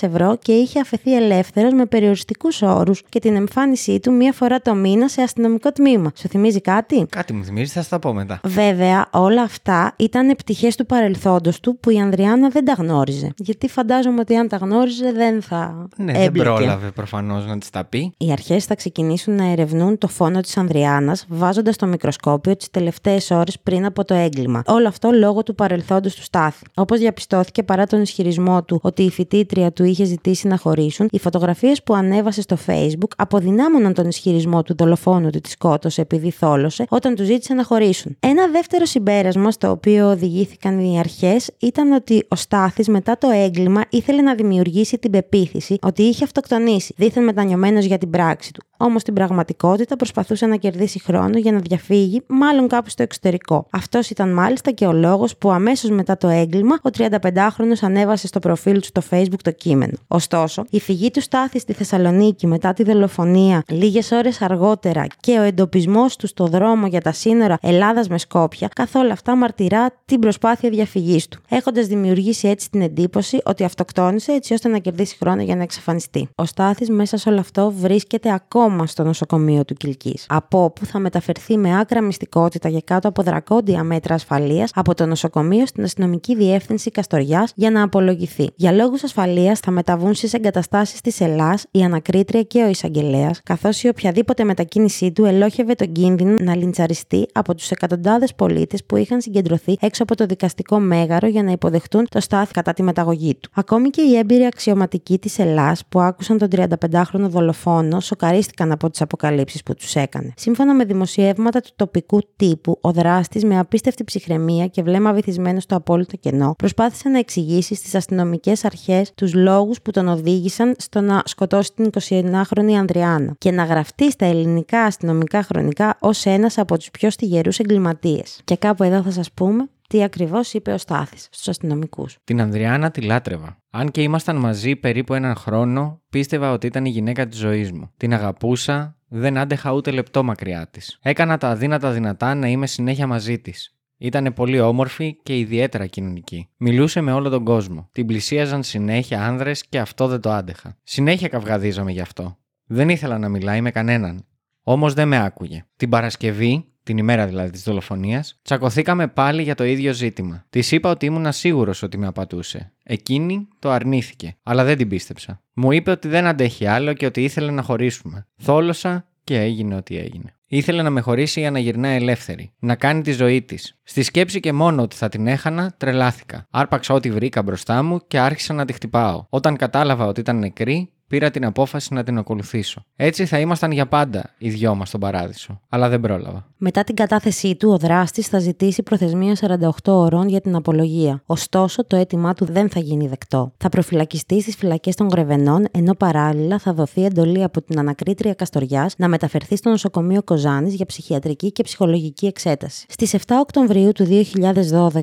ευρώ και είχε αφαιθεί ελεύθερος με περιοριστικούς όρους και την εμφάνισή του μία φορά το μήνα σε αστυνομικό τμήμα. Σου θυμίζει κάτι; Κάτι μου θυμίζει, θα στα πω μετά. Βέβαια, όλα αυτά ήταν πτυχέ του παρελθόντος του που η Ανδριάνα δεν τα γνώριζε. Γιατί φαντάζομαι ότι αν τα γνώριζε δεν θα. Ναι, έμπλεκε. δεν πρόλαβε προφανώς να της τα πει. Οι αρχές θα ξεκινήσουν να ερευνούν το φόνο της Ανδριάνα, βάζοντας το μικροσκόπιο τις τελευταίες ώρες πριν από το έγκλημα. Όλο αυτό λόγω του παρελθόντος του Στάθη. Όπως διαπιστώθηκε παρά τον ισχυρισμό του ότι η φοιτήτρια του είχε ζητήσει να χωρίσουν, οι φωτογραφίες που ανέβασε στο Facebook αποδυνάμωναν τον ισχυρισμό του δολοφόνου του της σκότωσε επειδή θόλωσε όταν του ζήτησε να χωρίσουν. Ένα δεύτερο συμπέρασμα στο οποίο οδηγήθηκαν οι αρχές ήταν ότι ο Στάθης μετά το έγκλημα ήθελε να δημιουργήσει την πεποίθηση ότι είχε αυτοκτονήσει, δίθεν μετανιωμένος για την πράξη του. Όμως στην πραγματικότητα προσπαθούσε να κερδίσει χρόνο για να διαφύγει, μάλλον κάπου στο εξωτερικό. Αυτός ήταν μάλιστα και ο λόγος που αμέσως μετά το έγκλημα ο 35χρονο ανέβασε στο προφίλ του στο Facebook το κείμενο. Ωστόσο, η φυγή του Στάθη στη Θεσσαλονίκη μετά τη δολοφονία λίγες ώρες αργότερα και ο εντοπισμός του στο δρόμο για τα σύνορα Ελλάδας με Σκόπια, καθ' όλα αυτά μαρτυρά την προσπάθεια διαφυγής του, έχοντας δημιουργήσει έτσι την εντύπωση ότι αυτοκτόνησε έτσι ώστε να κερδίσει χρόνο για να εξαφανιστεί. Ο Στάθης μέσα σε όλο αυτό βρίσκεται ακόμα στο νοσοκομείο του Κυλκής, από όπου θα μεταφερθεί με άκρα μυστικότητα για κάτω από δρακόντια μέτρα ασφαλείας από το νοσοκομείο στην αστυνομική διεύθυνση Καστοριάς για να απολογηθεί. Για λόγους ασφαλείας θα μεταβούν στις εγκαταστάσεις της Ελλάς η ανακρίτρια και ο εισαγγελέας, καθώς η οποιαδήποτε μετακίνησή του ελόχευε τον κίνδυνο να λιντσαριστεί από τους εκατοντάδες πολίτες που είχαν συγκεντρωθεί έξω από το δικαστικό μέγαρο για να υποδεχτούν το στάθι κατά τη μεταγωγή του. Ακόμη και οι έμπειροι αξιωματικοί της Ελλάς που άκουσαν τον 35χρονο δολοφόνο σοκαρίστηκαν από τις αποκαλύψεις που τους έκανε. Σύμφωνα με δημοσιεύματα του τοπικού τύπου, ο δράστης με απίστευτη ψυχραιμία και βλέμμα βυθισμένο στο απόλυτο κενό προσπάθησε να εξηγήσει στις αστυνομικές αρχές τους λόγους που τον οδήγησαν στο να σκοτώσει την 29χρονη Ανδριάνα και να γραφτεί στα ελληνικά αστυνομικά χρονικά ως ένας από τους πιο στιγερούς εγκληματίες. Και κάπου εδώ θα σας πούμε τι ακριβώς είπε ο Στάθης στους αστυνομικούς. Την Ανδριάνα τη λάτρευα. Αν και ήμασταν μαζί περίπου έναν χρόνο, πίστευα ότι ήταν η γυναίκα της ζωής μου. Την αγαπούσα, δεν άντεχα ούτε λεπτό μακριά της. Έκανα τα αδύνατα δυνατά να είμαι συνέχεια μαζί της. Ήταν πολύ όμορφη και ιδιαίτερα κοινωνική. Μιλούσε με όλο τον κόσμο. Την πλησίαζαν συνέχεια άνδρες και αυτό δεν το άντεχα. Συνέχεια καυγαδίζαμε γι' αυτό. Δεν ήθελα να μιλάει με κανέναν. Όμως δεν με άκουγε. Την Παρασκευή, την ημέρα δηλαδή της δολοφονίας, τσακωθήκαμε πάλι για το ίδιο ζήτημα. Της είπα ότι ήμουν σίγουρος ότι με απατούσε. Εκείνη το αρνήθηκε, αλλά δεν την πίστεψα. Μου είπε ότι δεν αντέχει άλλο και ότι ήθελε να χωρίσουμε. Θόλωσα και έγινε ό,τι έγινε. Ήθελε να με χωρίσει για να γυρνάει ελεύθερη, να κάνει τη ζωή της. Στη σκέψη και μόνο ότι θα την έχανα, τρελάθηκα. Άρπαξα ό,τι βρήκα μπροστά μου και άρχισα να τη χτυπάω. Όταν κατάλαβα ότι ήταν νεκρή, πήρα την απόφαση να την ακολουθήσω. Έτσι θα ήμασταν για πάντα οι δυο μας στον παράδεισο. Αλλά δεν πρόλαβα. Μετά την κατάθεσή του, ο δράστης θα ζητήσει προθεσμία 48 ωρών για την απολογία. Ωστόσο, το αίτημά του δεν θα γίνει δεκτό. Θα προφυλακιστεί στις φυλακές των Γρεβενών, ενώ παράλληλα θα δοθεί εντολή από την ανακρίτρια Καστοριάς να μεταφερθεί στο νοσοκομείο Κοζάνης για ψυχιατρική και ψυχολογική εξέταση. Στις 7 Οκτωβρίου του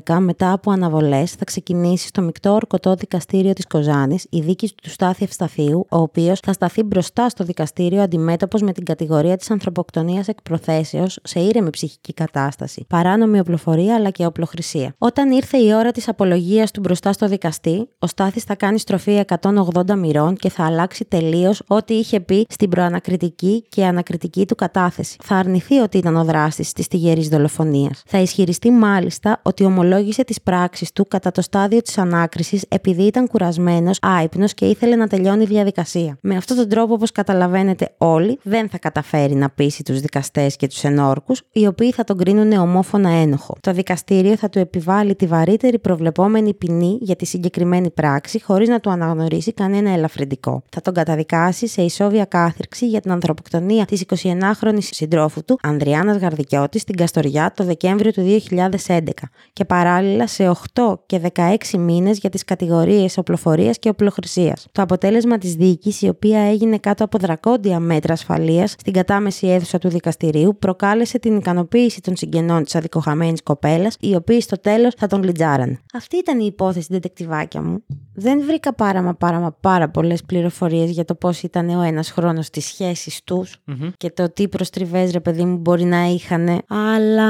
2012, μετά από αναβολές, θα ξεκινήσει στο μεικτό ορκωτό δικαστήριο της Κοζάνης η δίκη του Στάθη Ευσταθίου, ο οποίος θα σταθεί μπροστά στο δικαστήριο αντιμέτωπος με την κατηγορία της ανθρωποκτονίας εκ προθέσεως σε ήρεμη ψυχική κατάσταση, παράνομη οπλοφορία αλλά και οπλοχρησία. Όταν ήρθε η ώρα της απολογίας του μπροστά στο δικαστή, ο Στάθης θα κάνει στροφή 180 μοιρών και θα αλλάξει τελείως ό,τι είχε πει στην προανακριτική και ανακριτική του κατάθεση. Θα αρνηθεί ότι ήταν ο δράστης της τυγερής δολοφονίας. Θα ισχυριστεί μάλιστα ότι ομολόγησε τις πράξεις του κατά το στάδιο της ανάκρισης επειδή ήταν κουρασμένος, άϊπνος και ήθελε να τελειώνει η διαδικασία. Με αυτόν τον τρόπο, όπως καταλαβαίνετε όλοι, δεν θα καταφέρει να πείσει τους δικαστές και τους ενόρκους, οι οποίοι θα τον κρίνουν ομόφωνα ένοχο. Το δικαστήριο θα του επιβάλλει τη βαρύτερη προβλεπόμενη ποινή για τη συγκεκριμένη πράξη, χωρίς να του αναγνωρίσει κανένα ελαφρυντικό. Θα τον καταδικάσει σε ισόβια κάθυρξη για την ανθρωποκτονία της 29χρονη συντρόφου του, Ανδριάνας Γαρδικιώτης, στην Καστοριά το Δεκέμβριο του 2011 και παράλληλα σε 8 και 16 μήνες για τις κατηγορίες οπλοφορίας και οπλοχρησίας. Το αποτέλεσμα της δίκη δίκη, η οποία έγινε κάτω από δρακόντια μέτρα ασφαλείας στην κατάμεση αίθουσα του δικαστηρίου, προκάλεσε την ικανοποίηση των συγγενών της αδικοχαμένης κοπέλας, οι οποίοι στο τέλος θα τον λιτζάραν. Αυτή ήταν η υπόθεση, τετεκτιβάκια μου. Δεν βρήκα πάρα μα πάρα μα πάρα πολλές πληροφορίες για το πώς ήταν ο ένας χρόνος της σχέσης τους και το τι προστριβές ρε παιδί μου μπορεί να είχαν. Αλλά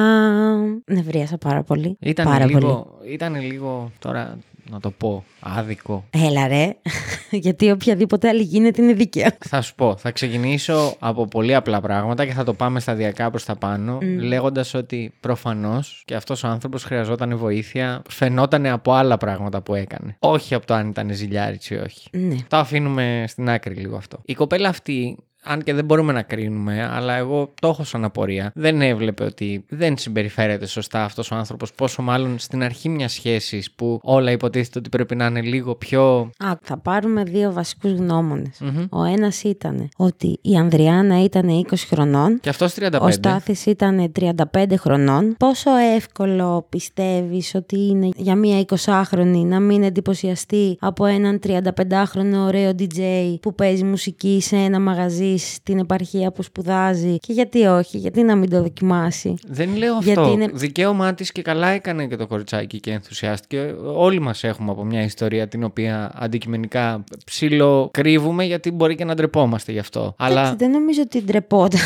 νευρίασα πάρα πολύ. Ήταν πάρα λίγο, ήταν λίγο τώρα να το πω άδικο. Έλα ρε, γιατί οποιαδήποτε άλλη γίνεται είναι δίκαια. Θα σου πω, θα ξεκινήσω από πολύ απλά πράγματα και θα το πάμε σταδιακά προς τα πάνω, λέγοντας ότι προφανώς και αυτός ο άνθρωπος χρειαζόταν βοήθεια, φαινόταν από άλλα πράγματα που έκανε. Όχι από το αν ήταν ζηλιάρης ή όχι. Ναι. Το αφήνουμε στην άκρη λίγο αυτό. Η κοπέλα αυτή αν και δεν μπορούμε να κρίνουμε, αλλά εγώ το έχω σαν απορία. Δεν έβλεπε ότι δεν συμπεριφέρεται σωστά αυτός ο άνθρωπος, πόσο μάλλον στην αρχή μιας σχέσης που όλα υποτίθεται ότι πρέπει να είναι λίγο πιο. Α, θα πάρουμε δύο βασικούς Ο ένας ήταν ότι η Ανδριάνα ήταν 20 χρονών. Και αυτός 35. Ο Στάθης ήταν 35 χρονών. Πόσο εύκολο πιστεύεις ότι είναι για μία 20χρονη να μην εντυπωσιαστεί από έναν 35χρονο ωραίο DJ που παίζει μουσική σε ένα μαγαζί στην επαρχία που σπουδάζει και γιατί όχι, γιατί να μην το δοκιμάσει. Δεν λέω Γιατί αυτό. είναι- Δικαίωμά της και καλά έκανε και το κοριτσάκι και ενθουσιάστηκε. Όλοι μας έχουμε από μια ιστορία την οποία αντικειμενικά ψήλο κρύβουμε γιατί μπορεί και να ντρεπόμαστε γι' αυτό. Αλλά Εντάξει, δεν νομίζω ότι ντρεπόταν.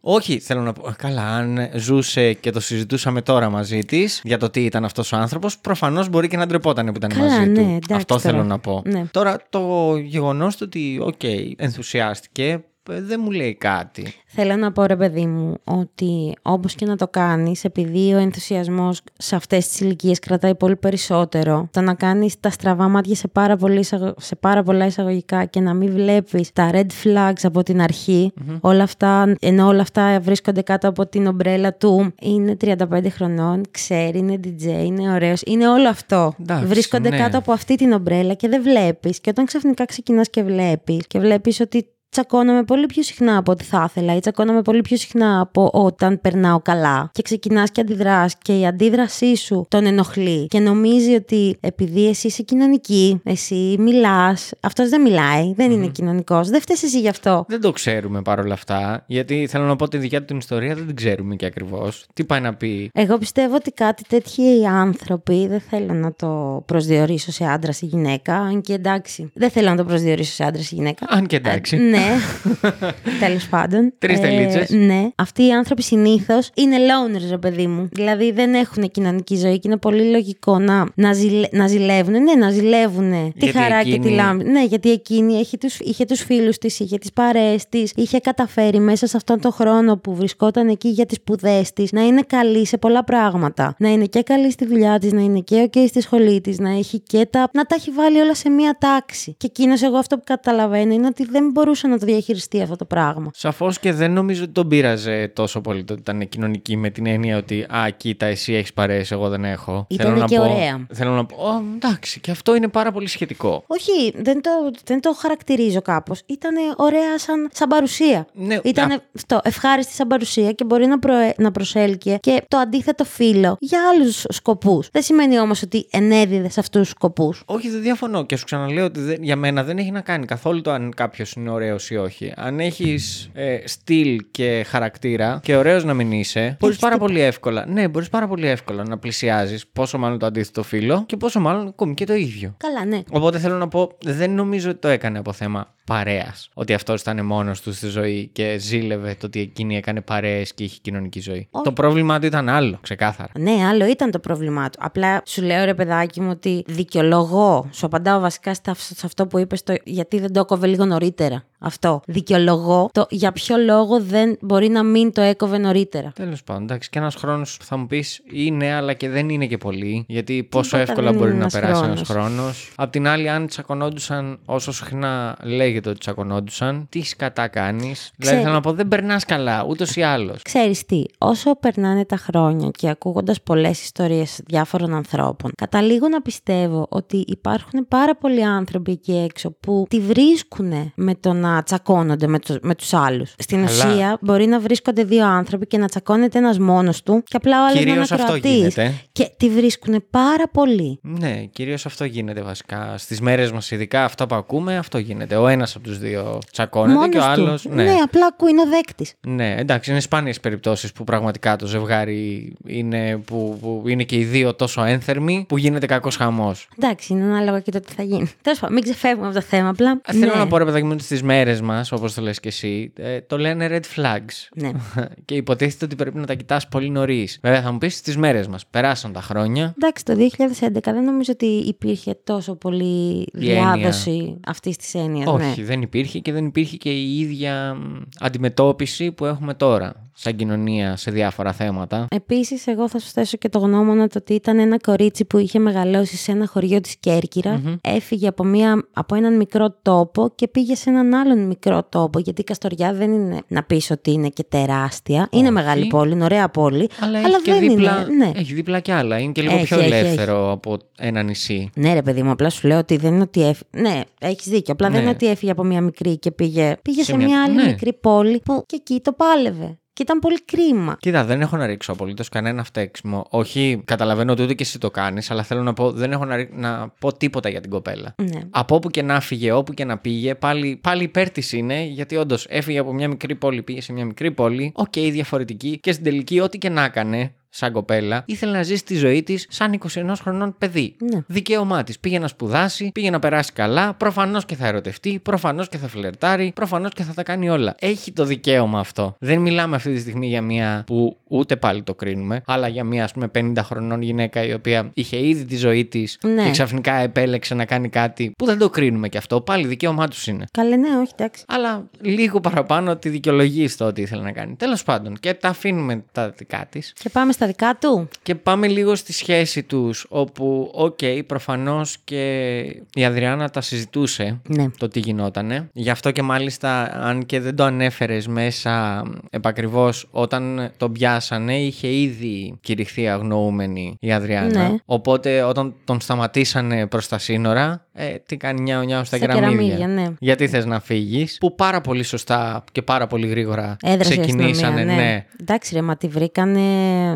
όχι, θέλω να πω. Καλά, αν ζούσε και το συζητούσαμε τώρα μαζί της για το τι ήταν αυτός ο άνθρωπος, προφανώς μπορεί και να ντρεπόταν που ήταν Καλά, μαζί ναι, του. εντάξει αυτό τώρα. θέλω να πω. Ναι. Τώρα το γεγονός του ότι, οκ, ενθουσιάστηκε, ε, δεν μου λέει κάτι. Θέλω να πω ρε παιδί μου ότι όπως και να το κάνεις επειδή ο ενθουσιασμός σε αυτές τις ηλικίες κρατάει πολύ περισσότερο το να κάνεις τα στραβά μάτια σε πάρα, πολύ, εισαγω- σε πάρα πολλά εισαγωγικά και να μην βλέπεις τα red flags από την αρχή όλα αυτά, ενώ όλα αυτά βρίσκονται κάτω από την ομπρέλα του είναι 35 χρονών, ξέρει, είναι DJ, είναι ωραίος, είναι όλο αυτό Εντάξει, βρίσκονται ναι. κάτω από αυτή την ομπρέλα και δεν βλέπεις και όταν ξαφνικά ξεκινάς και βλέπεις και βλέπεις ότι τσακώνομαι πολύ πιο συχνά από ό,τι θα ήθελα ή τσακώνομαι πολύ πιο συχνά από όταν περνάω καλά και ξεκινάς και αντιδράς και η αντίδρασή σου τον ενοχλεί και νομίζει ότι επειδή εσύ είσαι κοινωνική, εσύ μιλάς, αυτός δεν μιλάει, δεν είναι κοινωνικός, δεν φταίς εσύ γι' αυτό. Δεν το ξέρουμε παρόλα αυτά, γιατί θέλω να πω τη δικιά του την ιστορία δεν την ξέρουμε και ακριβώς. Τι πάει να πει; Εγώ πιστεύω ότι κάτι τέτοιοι άνθρωποι δεν θέλω να το προσδιορίσω σε άντρα ή γυναίκα. Αν και εντάξει, δεν θέλω να το προσδιορίσω σε άντρα ή γυναίκα. Αν και εντάξει. Ε, ναι. Τέλος πάντων. Τρεις τελίτσες. Ναι. Αυτοί οι άνθρωποι συνήθως είναι loners, ρε παιδί μου. Δηλαδή δεν έχουν κοινωνική ζωή και είναι πολύ λογικό να, να, ζηλε, να ζηλεύουν. Ναι, να ζηλεύουν τη Γιατί χαρά και τη εκείνη- λάμπη. Ναι, γιατί εκείνη έχει τους, είχε τους φίλους της, είχε τις παρέες της, είχε καταφέρει μέσα σε αυτόν τον χρόνο που βρισκόταν εκεί για τις σπουδές της να είναι καλή σε πολλά πράγματα. Να είναι και καλή στη δουλειά της, να είναι και OK στη σχολή της, να έχει και τα. να τα έχει βάλει όλα σε μία τάξη. Και εκείνος, εγώ αυτό που καταλαβαίνω είναι ότι δεν μπορούσε να το διαχειριστεί αυτό το πράγμα. Σαφώς και δεν νομίζω ότι τον πείραζε τόσο πολύ το ότι ήταν κοινωνική με την έννοια ότι Α, κοίτα, εσύ έχεις παρέσει, εγώ δεν έχω. Ήτανε Θέλω να και πω- ωραία. Θέλω να πω. «Ω, εντάξει, και αυτό είναι πάρα πολύ σχετικό. Όχι, δεν το, δεν το χαρακτηρίζω κάπως. Ήταν ωραία σαν, σαν παρουσία. Ναι, Ήταν α- αυτό, ευχάριστη σαν παρουσία και μπορεί να, προε, να προσέλκυε και το αντίθετο φύλλο για άλλους σκοπούς. Δεν σημαίνει όμως ότι ενέδιδε σε αυτούς τους σκοπούς. Όχι, δεν διαφωνώ και σου ξαναλέω ότι δεν- για μένα δεν έχει να κάνει καθόλου το αν κάποιος είναι ωραίος ή όχι. Αν έχεις ε, στυλ και χαρακτήρα και ωραίος να μην είσαι, μπορείς πάρα πολύ εύκολα. Ναι, μπορείς πάρα πολύ εύκολα να πλησιάζεις πόσο μάλλον το αντίθετο φύλλο και πόσο μάλλον ακόμη και το ίδιο. Καλά, ναι. Οπότε θέλω να πω, δεν νομίζω ότι το έκανε από θέμα παρέας. Ότι αυτός ήταν μόνος του στη ζωή και ζήλευε το ότι εκείνη έκανε παρέες και είχε κοινωνική ζωή. Το πρόβλημά του ήταν άλλο, ξεκάθαρα. Ναι, άλλο ήταν το πρόβλημά του. Απλά σου λέω ρε παιδάκι μου ότι δικαιολογώ. Σου απαντάω βασικά στα- σε αυτό που είπες, γιατί δεν το έκοβε λίγο νωρίτερα. Αυτό. Δικαιολογώ το για ποιο λόγο δεν μπορεί να μην το έκοβε νωρίτερα. Τέλος πάντων, εντάξει, και ένας χρόνος θα μου πεις είναι, αλλά και δεν είναι και πολύ. Γιατί πόσο Τίποτα εύκολα δεν μπορεί είναι να ένας περάσει ένας χρόνος. χρόνος. Απ' την άλλη, αν τσακωνόντουσαν όσο συχνά λέγεται ότι τσακωνόντουσαν, τι σκατά κάνεις; Δηλαδή, Ξέρει. θέλω να πω, δεν περνάς καλά, ούτως ή άλλως. Ξέρεις τι, όσο περνάνε τα χρόνια και ακούγοντας πολλές ιστορίες διάφορων ανθρώπων, καταλήγω να πιστεύω ότι υπάρχουν πάρα πολλοί άνθρωποι εκεί έξω που τη βρίσκουν με το να τσακώνονται με, τους- με τους άλλους. Στην Αλλά- ουσία μπορεί να βρίσκονται δύο άνθρωποι και να τσακώνεται ένας μόνος του και απλά ο άλλος να είναι Κυρίως αυτό ακροατής. γίνεται. Και τη βρίσκουν πάρα πολύ. Ναι, κυρίως αυτό γίνεται βασικά. Στις μέρες μας, ειδικά αυτό που ακούμε, αυτό γίνεται. Ο ένας ένα από τους δύο τσακώνεται Μόνος και ο του. άλλο. Ναι. απλά ακούει, είναι ο δέκτης. Ναι, εντάξει, είναι σπάνιες περιπτώσεις που πραγματικά το ζευγάρι είναι, που, που είναι και οι δύο τόσο ένθερμοι που γίνεται κακός χαμός. Εντάξει, είναι ανάλογα και το τι θα γίνει. Τέλος πάντων, μην ξεφεύγουμε από το θέμα. Απλά. Θέλω ναι. να πω ρε παιδάκι μου ότι στις μέρες μας, όπως το λες και εσύ, ε, το λένε red flags. Ναι. και υποτίθεται ότι πρέπει να τα κοιτάς πολύ νωρίς. Βέβαια, θα μου πεις στι μέρες μας. Περάσαν τα χρόνια. Εντάξει, το 2011 δεν νομίζω ότι υπήρχε τόσο πολύ Η έννοια. διάδοση αυτής της έννοιας. Όχι, Ναι. δεν υπήρχε και δεν υπήρχε και η ίδια μ, αντιμετώπιση που έχουμε τώρα σαν κοινωνία σε διάφορα θέματα. Επίσης, εγώ θα σου θέσω και το γνώμονα το ότι ήταν ένα κορίτσι που είχε μεγαλώσει σε ένα χωριό της κερκυρα Έφυγε από, μια, από έναν μικρό τόπο και πήγε σε έναν άλλον μικρό τόπο. Γιατί η Καστοριά δεν είναι να πεις ότι είναι και τεράστια. Είναι Όχι. μεγάλη πόλη, είναι ωραία πόλη. Αλλά, έχει και δεν δίπλα, είναι. Ναι. έχει δίπλα κι άλλα. Είναι και λίγο Έχει, πιο έχει, ελεύθερο από ένα νησί. Ναι, ρε παιδί μου, απλά σου λέω ότι δεν είναι ότι έφυγε. Ναι, έχεις δίκιο. Απλά δεν Ναι. είναι ότι έφυγε από μια μικρή και πήγε, πήγε Σε σε, μια- μια άλλη ναι. μικρή πόλη που και εκεί το πάλευε. Και ήταν πολύ κρίμα. Κοίτα, δεν έχω να ρίξω απολύτως κανένα φταίξιμο. Όχι, καταλαβαίνω ότι ούτε και εσύ το κάνεις, αλλά θέλω να πω, δεν έχω να, ρί- να πω τίποτα για την κοπέλα. Ναι. Από όπου και να φύγε, όπου και να πήγε, πάλι, πάλι υπέρ της είναι, γιατί όντως έφυγε από μια μικρή πόλη, πήγε σε μια μικρή πόλη, οκ, διαφορετική, και στην τελική, ό,τι και να έκανε, σαν κοπέλα, ήθελε να ζήσει τη ζωή της σαν 21 χρονών παιδί. Ναι. Δικαίωμά της. Πήγε να σπουδάσει, πήγε να περάσει καλά, προφανώς και θα ερωτευτεί, προφανώς και θα φλερτάρει, προφανώς και θα τα κάνει όλα. Έχει το δικαίωμα αυτό. Δεν μιλάμε αυτή τη στιγμή για μια που ούτε πάλι το κρίνουμε, αλλά για μια ας πούμε 50 χρονών γυναίκα η οποία είχε ήδη τη ζωή της Ναι. και ξαφνικά επέλεξε να κάνει κάτι που δεν το κρίνουμε και αυτό. Πάλι δικαίωμά τους είναι. Καλέ, ναι, όχι, εντάξει. Αλλά λίγο παραπάνω τη δικαιολογείς στο ότι ήθελε να κάνει. Τέλος πάντων, και τα αφήνουμε τα δικά της. Και πάμε στα δικά του. Και πάμε λίγο στη σχέση τους, όπου, οκ, προφανώς και η Αδριάννα τα συζητούσε Ναι. το τι γινότανε. Γι' αυτό και μάλιστα, αν και δεν το ανέφερες μέσα επακριβώς, όταν τον πιάσανε, είχε ήδη κηρυχθεί αγνοούμενη η Αδριάννα. Ναι. Οπότε όταν τον σταματήσανε προς τα σύνορα, ε, τι κάνει νιάου νιάου στα, Στα κεραμίδια. κεραμίδια, ναι. Γιατί θες να φύγεις, που πάρα πολύ σωστά και πάρα πολύ γρήγορα Έδρασε η ξεκινήσανε, αστυνομία, ναι. Εντάξει, ρε, μα τη βρήκανε,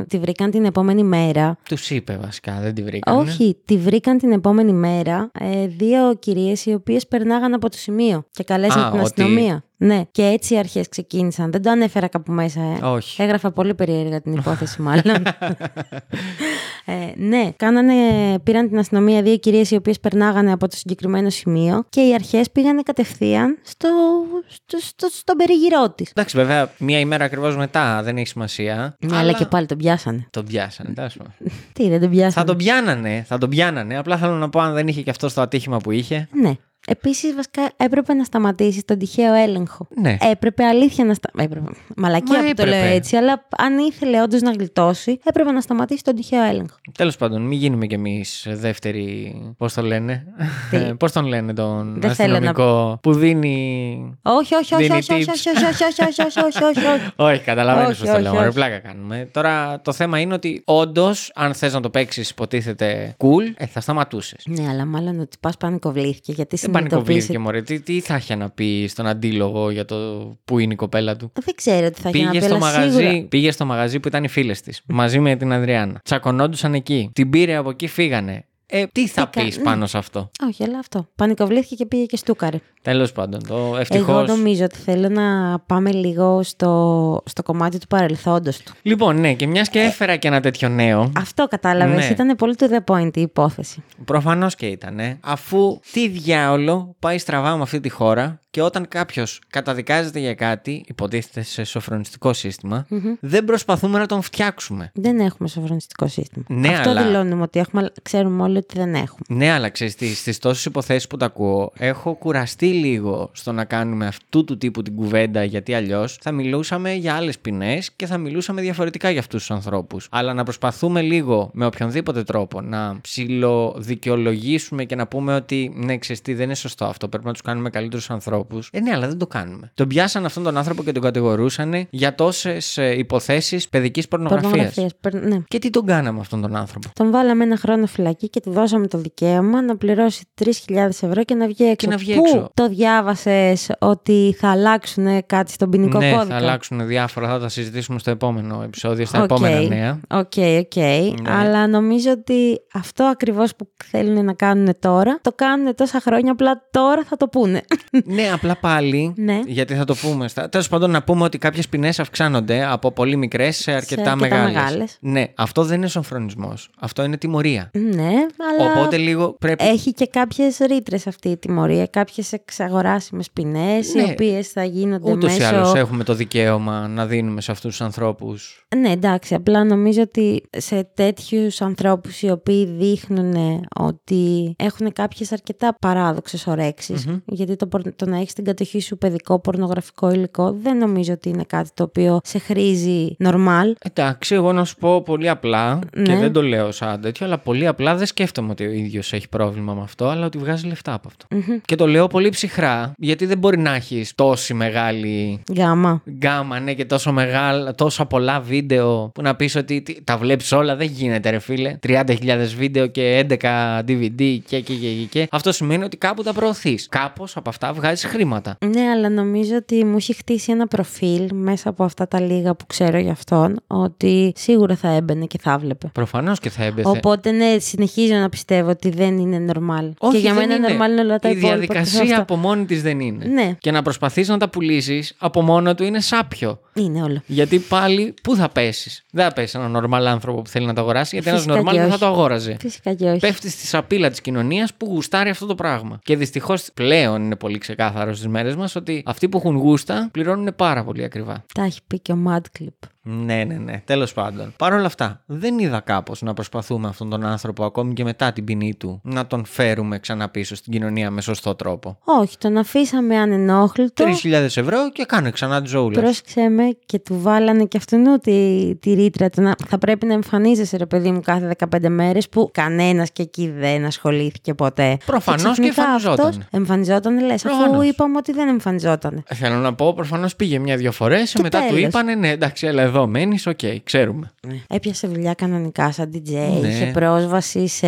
τη βρήκαν την επόμενη μέρα. Τους είπε βασικά, δεν τη βρήκανε. Όχι, τη βρήκαν την επόμενη μέρα ε, δύο κυρίες οι οποίες περνάγαν από το σημείο και καλέσαν Α, την ότι- αστυνομία. Ναι, και έτσι οι αρχές ξεκίνησαν. Δεν το ανέφερα κάπου μέσα. Ε. Όχι. Έγραφα πολύ περίεργα την υπόθεση, μάλλον. ε, ναι, κάνανε, πήραν την αστυνομία δύο κυρίες οι οποίες περνάγανε από το συγκεκριμένο σημείο και οι αρχές πήγανε κατευθείαν στο, στο, στο, στον περιγυρό της. Εντάξει, βέβαια, μία ημέρα ακριβώς μετά δεν έχει σημασία. Ναι, αλλά και πάλι τον πιάσανε. Τον πιάσανε, τέλος πάντων. Τι, δεν τον πιάσανε. Θα τον πιάνανε, θα τον πιάνανε. Απλά θέλω να πω αν δεν είχε και αυτό το ατύχημα που είχε. Ναι. Επίσης, βασικά έπρεπε να σταματήσεις τον τυχαίο έλεγχο. Ναι. Έπρεπε αλήθεια να σταματήσει. Μαλακία Μα που το έπρεπε. λέω έτσι, αλλά αν ήθελε όντως να γλιτώσει, έπρεπε να σταματήσει τον τυχαίο έλεγχο. Τέλος πάντων, μην γίνουμε κι εμείς δεύτερη. Πώς το λένε. Τι; Πώς τον λένε τον Δεν θέλω να- αστυνομικό που δίνει. Όχι, όχι, όχι, Δίνει όχι, όχι, tips. όχι, όχι, όχι, όχι, όχι, όχι, όχι, όχι. Όχι, καταλαβαίνω Όχι, πώς το όχι, λέω. Ρε, όχι. πλάκα κάνουμε. Τώρα το θέμα είναι ότι όντως, αν θες να το παίξεις, υποτίθεται cool, ε, θα σταματούσες. Ναι, αλλά μάλλον ότι πας πανικοβλήθηκε γιατί Δεν πανικοβλήθηκε, συνειδητοποίησε. μωρέ. Τι, τι θα είχε να πει στον αντίλογο για το που είναι η κοπέλα του; Δεν ξέρω τι θα είχε να Πήγε πει, στο, αλλά μαγαζί, σίγουρα. πήγε στο μαγαζί που ήταν οι φίλες της. μαζί με την Αδριάννα. Τσακωνόντουσαν εκεί. Την πήρε από εκεί, φύγανε. Ε, τι θα Τι κα- πεις ναι. πάνω σε αυτό; Όχι, αλλά αυτό. Πανικοβλήθηκε και πήγε και στούκαρε. Τέλος πάντων, το ευτυχώ. Εγώ νομίζω ότι θέλω να πάμε λίγο στο, στο κομμάτι του παρελθόντος του. Λοιπόν, ναι, και μιας και έφερα και ένα τέτοιο νέο. Αυτό κατάλαβες. Ναι. Ήταν πολύ to the point η υπόθεση. Προφανώς και ήταν. Αφού τι διάολο πάει στραβά με αυτή τη χώρα και όταν κάποιος καταδικάζεται για κάτι, υποτίθεται σε σοφρονιστικό σύστημα, δεν προσπαθούμε να τον φτιάξουμε. Δεν έχουμε σοφρονιστικό σύστημα. Ναι, Αυτό αλλά- δηλώνουμε ότι έχουμε, αλλά ξέρουμε όλοι ότι δεν έχουμε. Ναι, αλλά ξέρεις τι, στις τόσες υποθέσεις που τα ακούω, έχω κουραστεί λίγο στο να κάνουμε αυτού του τύπου την κουβέντα, γιατί αλλιώς θα μιλούσαμε για άλλες ποινές και θα μιλούσαμε διαφορετικά για αυτούς τους ανθρώπους. Αλλά να προσπαθούμε λίγο με οποιονδήποτε τρόπο να ψιλοδικαιολογήσουμε και να πούμε ότι ναι, ξέρεις τι, δεν είναι σωστό αυτό. Πρέπει να τους κάνουμε καλύτερους ανθρώπου. Ε, ναι, αλλά δεν το κάνουμε. Τον πιάσαν αυτόν τον άνθρωπο και τον κατηγορούσαν για τόσες υποθέσεις παιδικής πορνογραφίας. Πορνογραφίας, περ- Ναι. Και τι τον κάναμε αυτόν τον άνθρωπο; Τον βάλαμε ένα χρόνο φυλακή και του δώσαμε το δικαίωμα να πληρώσει 3.000 ευρώ και να βγει έξω. να βγει Πού έξω. το διάβασες ότι θα αλλάξουν κάτι στον ποινικό ναι, κώδικα; θα αλλάξουν διάφορα, θα τα συζητήσουμε στο επόμενο επεισόδιο, στα Οκ, επόμενα νέα. OK, OK. Ναι. Αλλά νομίζω ότι αυτό ακριβώς που θέλουν να κάνουν τώρα, το κάνουν τόσα χρόνια, απλά τώρα θα το πούνε. ναι, Ναι, απλά πάλι. Ναι. Γιατί θα το πούμε. Τέλος πάντων, να πούμε ότι κάποιες ποινές αυξάνονται από πολύ μικρές σε αρκετά, αρκετά μεγάλες. μεγάλες. Ναι, αυτό δεν είναι σοφρονισμός. Αυτό είναι τιμωρία. Ναι, αλλά Οπότε λίγο πρέπει. έχει και κάποιες ρήτρες αυτή η τιμωρία, κάποιες εξαγοράσιμες ποινές, Ναι. οι οποίες θα γίνονται Ούτως ή μέσω. άλλως έχουμε το δικαίωμα να δίνουμε σε αυτούς τους ανθρώπους. Ναι, εντάξει, απλά νομίζω ότι σε τέτοιους ανθρώπους οι οποίοι δείχνουν ότι έχουν κάποιες αρκετά παράδοξες γιατί το, πορ- το να έχεις στην κατοχή σου παιδικό πορνογραφικό υλικό δεν νομίζω ότι είναι κάτι το οποίο σε χρήζει normal. Εντάξει, εγώ να σου πω πολύ απλά και Ναι. δεν το λέω σαν τέτοιο, αλλά πολύ απλά δεν σκέφτομαι ότι ο ίδιος έχει πρόβλημα με αυτό, αλλά ότι βγάζει λεφτά από αυτό. Και το λέω πολύ ψυχρά, γιατί δεν μπορεί να έχεις τόση μεγάλη Γάμα. γκάμα, ναι, και τόσο μεγάλα, τόσα πολλά βίντεο που να πεις ότι τι- τα βλέπεις όλα, δεν γίνεται ρε φίλε. 30.000 βίντεο και 11 DVD και, και, και, και, και. Αυτό σημαίνει ότι κάπου τα προωθείς. Κάπως από αυτά βγάζεις χρήματα. Ναι, αλλά νομίζω ότι μου έχει χτίσει ένα προφίλ μέσα από αυτά τα λίγα που ξέρω για αυτόν, ότι σίγουρα θα έμπαινε και θα βλέπε. Προφανώς και θα έμπεθε. Οπότε ναι, συνεχίζω να πιστεύω ότι δεν είναι normal. Όχι, και για δεν μένα είναι. normal είναι όλα τα Η υπόλοιπα. διαδικασία εκτός από μόνη της δεν είναι. Ναι. Και να προσπαθείς να τα πουλήσεις από μόνο του είναι σάπιο. αυτό. Είναι όλο. Γιατί πάλι πού θα πέσεις; Δεν θα πέσεις έναν normal άνθρωπο που θέλει να το αγοράσει, γιατί ένας Φυσικά normal και δεν θα όχι. το αγόραζε. Φυσικά και όχι. Πέφτεις στη σαπίλα της κοινωνίας που γουστάρει αυτό το πράγμα. Και δυστυχώς πλέον είναι πολύ ξεκάθαρο στις μέρες μας ότι αυτοί που έχουν γούστα πληρώνουν πάρα πολύ ακριβά. Τα έχει πει και ο Madclip. Ναι, ναι, ναι. Τέλος πάντων. Παρ' όλα αυτά, δεν είδα κάπως να προσπαθούμε αυτόν τον άνθρωπο ακόμη και μετά την ποινή του να τον φέρουμε ξανά πίσω στην κοινωνία με σωστό τρόπο. Όχι, τον αφήσαμε ανενόχλητο. 3.000 ευρώ και κάνε ξανά τη ζωούλα. Πρόσεξε με και του βάλανε και αυτού τη, τη ρήτρα του να θα πρέπει να εμφανίζεσαι ρε παιδί μου κάθε 15 μέρες που κανένας και εκεί δεν ασχολήθηκε ποτέ. Προφανώς και ξαφνικά εμφανιζόταν. αυτός Εμφανιζόταν λες αφού Προφανώς. είπαμε ότι δεν εμφανιζόταν. Θέλω να πω, προφανώς πήγε μια-δυο φορές. Μετά του τέλος. είπανε, ναι, εντάξει, έλα εδώ μένει, οκ, ξέρουμε. Έπιασε δουλειά κανονικά σαν DJ, Ναι. είχε πρόσβαση σε,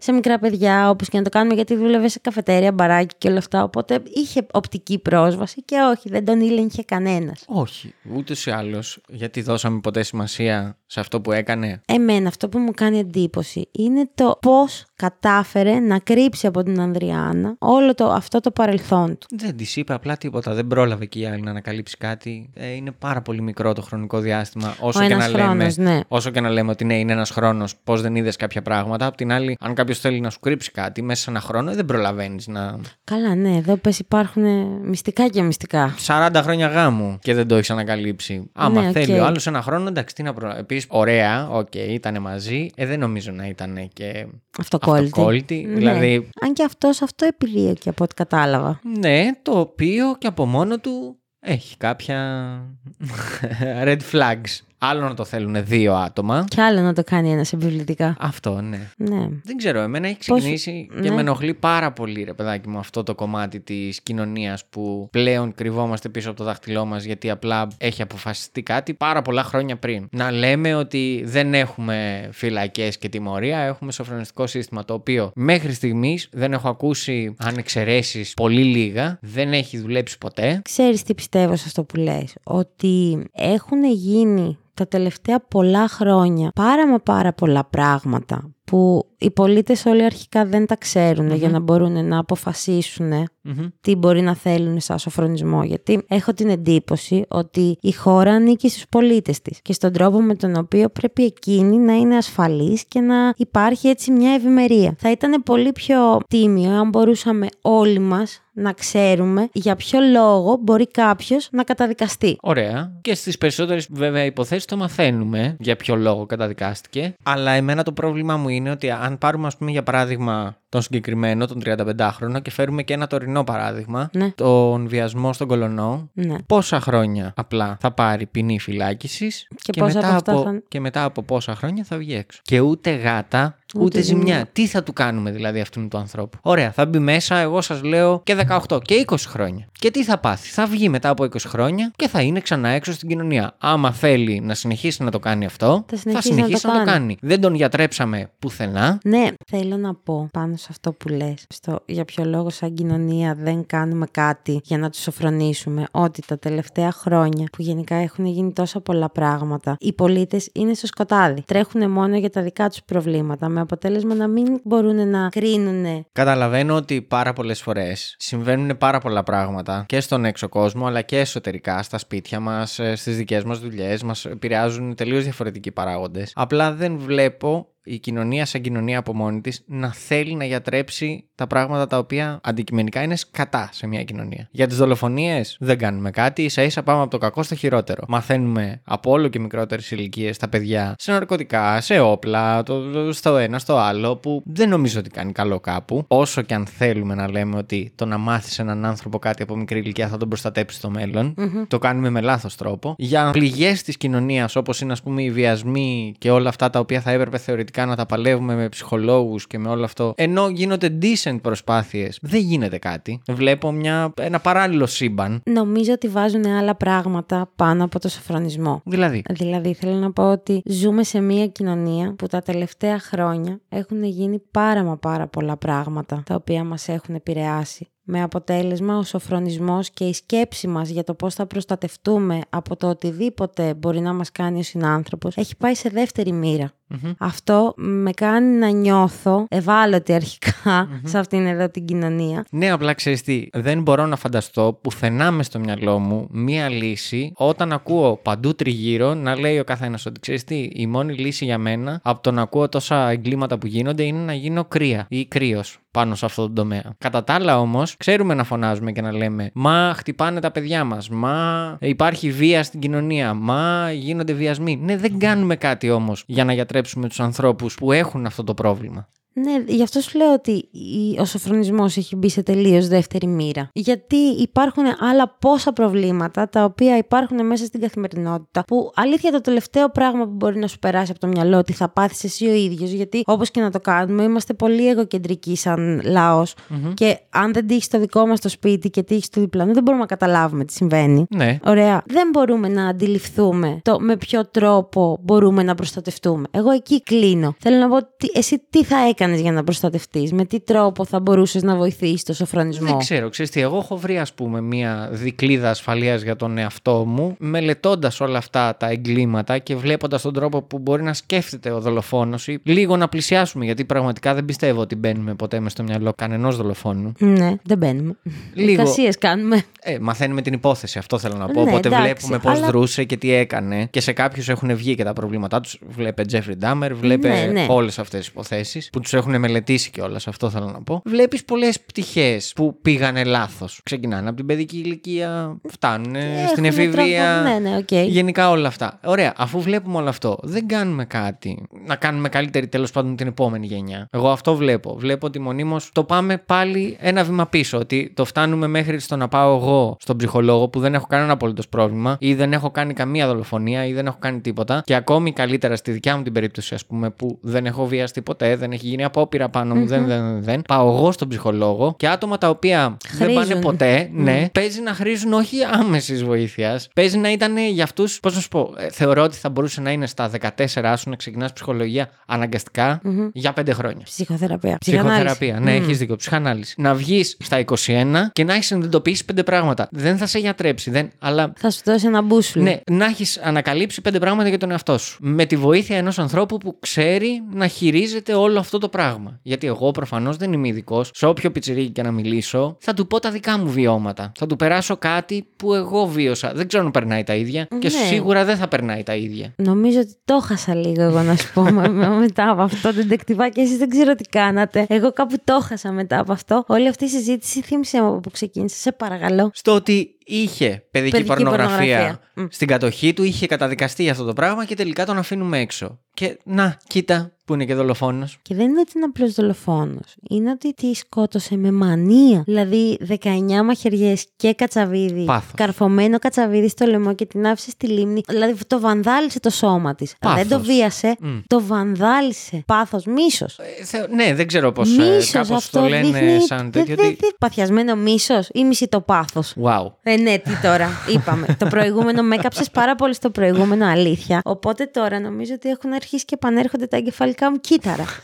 σε μικρά παιδιά όπως και να το κάνουμε γιατί δούλευε σε καφετέρια, μπαράκι και όλα αυτά οπότε είχε οπτική πρόσβαση και όχι δεν τον ήλεγχε κανένας. Όχι, ούτε ή άλλως. Γιατί δώσαμε ποτέ σημασία σε αυτό που έκανε; Εμένα αυτό που μου κάνει εντύπωση είναι το πώς κατάφερε να κρύψει από την Ανδριάνα όλο το, αυτό το παρελθόν του. Δεν της είπε απλά τίποτα. Δεν πρόλαβε και η άλλη να ανακαλύψει κάτι. Ε, είναι πάρα πολύ μικρό το χρονικό διάστημα. Όσο, Ο και, ένας να λέμε, χρόνος, ναι. όσο και να λέμε ότι ναι, είναι ένας χρόνος, πώς δεν είδες κάποια πράγματα. Απ' την άλλη, αν κάποιος θέλει να σου κρύψει κάτι μέσα σε ένα χρόνο, δεν προλαβαίνεις να. Καλά, ναι, εδώ πες υπάρχουν μυστικά και μυστικά. 40 χρόνια γάμου και δεν το έχεις ανακαλύψει. Άμα Ναι, οκ. θέλει ο άλλος ένα χρόνο, εντάξει, τι να προ... Επίσης, ωραία, οκ, ήταν μαζί. Ε, δεν νομίζω να ήταν και Αυτοκόλλητη. αυτοκόλλητη. Ναι. Δηλαδή, Αν και αυτός αυτό επιδίωκε από ό,τι κατάλαβα. Ναι, το οποίο και από μόνο του έχει κάποια red flags. Άλλο να το θέλουν δύο άτομα. Και άλλο να το κάνει ένας επιβλητικά. Αυτό, ναι. Ναι. Δεν ξέρω, εμένα έχει Πώς- ξεκινήσει και ναι. με ενοχλεί πάρα πολύ, ρε παιδάκι μου, αυτό το κομμάτι της κοινωνίας που πλέον κρυβόμαστε πίσω από το δάχτυλό μας γιατί απλά έχει αποφασιστεί κάτι πάρα πολλά χρόνια πριν. Να λέμε ότι δεν έχουμε φυλακές και τιμωρία, έχουμε σοφρονιστικό σύστημα το οποίο μέχρι στιγμής δεν έχω ακούσει, αν εξαιρέσει πολύ λίγα, δεν έχει δουλέψει ποτέ. Ξέρεις τι πιστεύω σε αυτό που λες. Ότι έχουν γίνει τα τελευταία πολλά χρόνια πάρα μα πάρα πολλά πράγματα που οι πολίτες όλοι αρχικά δεν τα ξερουν για να μπορούν να αποφασίσουν Μμμ. τι μπορεί να θέλουν σαν σοφρονισμό. Γιατί έχω την εντύπωση ότι η χώρα ανήκει στους πολίτες της και στον τρόπο με τον οποίο πρέπει εκείνη να είναι ασφαλής και να υπάρχει έτσι μια ευημερία. Θα ήταν πολύ πιο τίμιο αν μπορούσαμε όλοι μας να ξέρουμε για ποιο λόγο μπορεί κάποιος να καταδικαστεί. Ωραία. Και στις περισσότερες βέβαια υποθέσεις το μαθαίνουμε για ποιο λόγο καταδικάστηκε. Αλλά εμένα το πρόβλημά μου είναι ότι αν πάρουμε, ας πούμε, για παράδειγμα τον συγκεκριμένο, τον 35χρονο, και φέρουμε και ένα τωρινό παράδειγμα, Ναι. τον βιασμό στον κολονό. Ναι. Πόσα χρόνια απλά θα πάρει ποινή φυλάκισης Και πόσα μετά, από αυτά από, θα- και μετά από πόσα χρόνια θα βγει έξω. Και ούτε γάτα, ούτε, Ούτε ζημιά. ζημιά. Τι θα του κάνουμε δηλαδή αυτού του ανθρώπου; Ωραία, θα μπει μέσα, εγώ σας λέω και 18 και 20 χρόνια. Και τι θα πάθει; Θα βγει μετά από 20 χρόνια και θα είναι ξανά έξω στην κοινωνία. Άμα θέλει να συνεχίσει να το κάνει αυτό, Θα θα συνεχίσει συνεχίσει, να το να το κάνει. κάνει. Δεν τον γιατρέψαμε πουθενά. Ναι, θέλω να πω πάνω σε αυτό που λες, στο για ποιο λόγο σαν κοινωνία δεν κάνουμε κάτι για να τους σοφρονίσουμε, ότι τα τελευταία χρόνια που γενικά έχουν γίνει τόσα πολλά πράγματα, οι πολίτες είναι στο σκοτάδι. Τρέχουν μόνο για τα δικά τους προβλήματα, με αποτέλεσμα να μην μπορούν να κρίνουν. Καταλαβαίνω ότι πάρα πολλές φορές συμβαίνουν πάρα πολλά πράγματα και στον έξω κόσμο, αλλά και εσωτερικά στα σπίτια μας, στις δικές μας δουλειές. Μας επηρεάζουν τελείως διαφορετικοί παράγοντες. Απλά δεν βλέπω η κοινωνία σαν κοινωνία από μόνη της να θέλει να γιατρέψει τα πράγματα τα οποία αντικειμενικά είναι σκατά σε μια κοινωνία. Για τις δολοφονίες δεν κάνουμε κάτι, ίσα ίσα πάμε από το κακό στο χειρότερο. Μαθαίνουμε από όλο και μικρότερες ηλικίες τα παιδιά σε ναρκωτικά, σε όπλα, το, στο ένα, στο άλλο, που δεν νομίζω ότι κάνει καλό κάπου. Όσο και αν θέλουμε να λέμε ότι το να μάθεις έναν άνθρωπο κάτι από μικρή ηλικία θα τον προστατέψει στο μέλλον, το κάνουμε με λάθος τρόπο. Για πληγές της κοινωνίας, όπως είναι ας πούμε οι βιασμοί και όλα αυτά τα οποία θα έπρεπε θεωρητικά να τα παλεύουμε με ψυχολόγους και με όλο αυτό, ενώ γίνονται decent προσπάθειες, δεν γίνεται κάτι. Βλέπω μια, ένα παράλληλο σύμπαν. Νομίζω ότι βάζουν άλλα πράγματα πάνω από το σοφρονισμό. Δηλαδή; Δηλαδή, θέλω να πω ότι ζούμε σε μια κοινωνία που τα τελευταία χρόνια έχουν γίνει πάρα μα πάρα πολλά πράγματα τα οποία μας έχουν επηρεάσει. Με αποτέλεσμα ο σοφρονισμός και η σκέψη μας για το πώς θα προστατευτούμε από το οτιδήποτε μπορεί να μας κάνει ο συνάνθρωπος έχει πάει σε δεύτερη μοίρα. Αυτό με κάνει να νιώθω ευάλωτη αρχικά σε αυτήν εδώ την κοινωνία. Ναι, απλά ξέρεις τι, δεν μπορώ να φανταστώ πουθενά μες στο μυαλό μου μία λύση όταν ακούω παντού τριγύρω να λέει ο καθένας ότι ξέρεις τι, η μόνη λύση για μένα από το να ακούω τόσα εγκλήματα που γίνονται είναι να γίνω κρύα ή κρύος πάνω σε αυτό το τομέα. Κατά τα άλλα όμως, ξέρουμε να φωνάζουμε και να λέμε Μα χτυπάνε τα παιδιά μας. Μα υπάρχει βία στην κοινωνία. Μα γίνονται βιασμοί. Ναι, δεν κάνουμε κάτι όμως για να γιατρέψουμε τους ανθρώπους που έχουν αυτό το πρόβλημα. Ναι, γι' αυτό σου λέω ότι η- ο σοφρονισμός έχει μπει σε τελείως δεύτερη μοίρα. Γιατί υπάρχουν άλλα πόσα προβλήματα τα οποία υπάρχουν μέσα στην καθημερινότητα. Που αλήθεια το τελευταίο πράγμα που μπορεί να σου περάσει από το μυαλό ότι θα πάθεις εσύ ο ίδιος. Γιατί όπως και να το κάνουμε, είμαστε πολύ εγωκεντρικοί σαν λαος Και αν δεν τύχει το δικό μας το σπίτι και τύχει το διπλανό, δεν μπορούμε να καταλάβουμε τι συμβαίνει. Ναι. Ωραία. Δεν μπορούμε να αντιληφθούμε το με ποιο τρόπο μπορούμε να προστατευτούμε. Εγώ εκεί κλείνω. Θέλω να πω, τι, εσύ τι θα έκανες για να προστατευτείς, με τι τρόπο θα μπορούσες να βοηθήσεις το σοφρονισμό; Δεν ξέρω, ξέρεις τι, εγώ έχω βρει ας πούμε μια δικλίδα ασφαλείας για τον εαυτό μου μελετώντας όλα αυτά τα εγκλήματα και βλέποντας τον τρόπο που μπορεί να σκέφτεται ο δολοφόνος ή λίγο να πλησιάσουμε γιατί πραγματικά δεν πιστεύω ότι μπαίνουμε ποτέ μες στο μυαλό κανενός δολοφόνου. Ναι, δεν μπαίνουμε. Λίγο. Εργασίε κάνουμε. Ε, μαθαίνουμε την υπόθεση, αυτό θέλω να πω. Ναι, Οπότε εντάξει, βλέπουμε πώς αλλά- δρούσε και τι έκανε. Και σε κάποιους έχουν βγει και τα προβλήματά τους. Βλέπε Τζέφρι Ντάμερ, βλέπε Ναι, ναι. όλες αυτές τις υποθέσεις που τους έχουν μελετήσει κιόλας. Αυτό θέλω να πω. Βλέπεις πολλές πτυχές που πήγανε λάθος. Ξεκινάνε από την παιδική ηλικία, φτάνουν στην Έχουμε εφηβεία. τρόπο- Ναι, ναι, οκ. Γενικά όλα αυτά. Ωραία, αφού βλέπουμε όλο αυτό, δεν κάνουμε κάτι. Να κάνουμε καλύτερη τέλος πάντων την επόμενη γενιά. Εγώ αυτό βλέπω. Βλέπω ότι μονίμως το πάμε πάλι ένα βήμα πίσω. Ότι το φτάνουμε μέχρι στο να πάω εγώ στον ψυχολόγο που δεν έχω κανένα απολύτως πρόβλημα ή δεν έχω κάνει καμία δολοφονία ή δεν έχω κάνει τίποτα. Και ακόμη καλύτερα στη δικιά μου την περίπτωση, ας πούμε, που δεν έχω βιαστεί ποτέ, δεν έχει γίνει απόπειρα πάνω μου, δεν, δεν, δεν, δεν. Πάω εγώ στον ψυχολόγο και άτομα τα οποία δεν πάνε Χρήζουν. ποτέ, ναι, παίζει να χρήζουν όχι άμεσης βοήθειας. Παίζει να ήταν για αυτούς, πώς να σου πω, ε, θεωρώ ότι θα μπορούσε να είναι στα 14 σου να ξεκινάς ψυχολογία αναγκαστικά για 5 χρόνια. Ψυχοθεραπεία. Ψυχοθεραπεία. Ναι, Μμμ. έχεις δίκιο. Ψυχανάλυση. Να βγεις στα 21 και να έχεις συνειδητοποιήσει πέντε πράγματα. Δεν θα σε γιατρέψει, δεν, αλλά Θα σου δώσει ένα μπούσουλο. ναι, να έχεις ανακαλύψει πέντε πράγματα για τον εαυτό σου. Με τη βοήθεια ενός ανθρώπου που ξέρει να χειρίζεται όλο αυτό το πράγμα. Γιατί εγώ προφανώς δεν είμαι ειδικός. Σε όποιο πιτσιρίκι και να μιλήσω, θα του πω τα δικά μου βιώματα. Θα του περάσω κάτι που εγώ βίωσα. Δεν ξέρω αν περνάει τα ίδια και Ναι. σίγουρα δεν θα περνάει τα ίδια. Νομίζω ότι το χάσα λίγο εγώ να σου πω με- με- μετά από αυτό το ντεκτιβά και εσείς δεν ξέρω τι κάνατε. Εγώ κάπου το χάσα μετά από αυτό. Όλη αυτή η συζήτηση θύμισε μου που ξεκίνησε. Σε παρακαλώ. Στο ότι είχε παιδική, Παιδική πορνογραφία, πορνογραφία. Μμ. στην κατοχή του, είχε καταδικαστεί για αυτό το πράγμα και τελικά τον αφήνουμε έξω. Και να, κοίτα που είναι και δολοφόνος. Και δεν είναι ότι είναι απλός δολοφόνος. Είναι ότι τη σκότωσε με μανία. Δηλαδή 19 μαχαιριές και κατσαβίδι. Πάθος. Καρφωμένο κατσαβίδι στο λαιμό και την άφησε στη λίμνη. Δηλαδή το βανδάλισε το σώμα της. Δεν το Πάθος. βίασε, Μμ. το βανδάλισε. Πάθος, μίσος. Ε, θε- ναι, δεν ξέρω πώς Μίσος κάπως αυτό το λένε δείχνει. σαν τέτοιο. δε- ότι- δε- Παθιασμένο μίσος ή μισή το πάθος. Wow. Δεν ναι, τι τώρα. Είπαμε. το προηγούμενο με έκαψες πάρα πολύ στο προηγούμενο, αλήθεια. Οπότε τώρα νομίζω ότι έχουν αρχίσει και επανέρχονται τα εγκεφαλικά μου κύτταρα.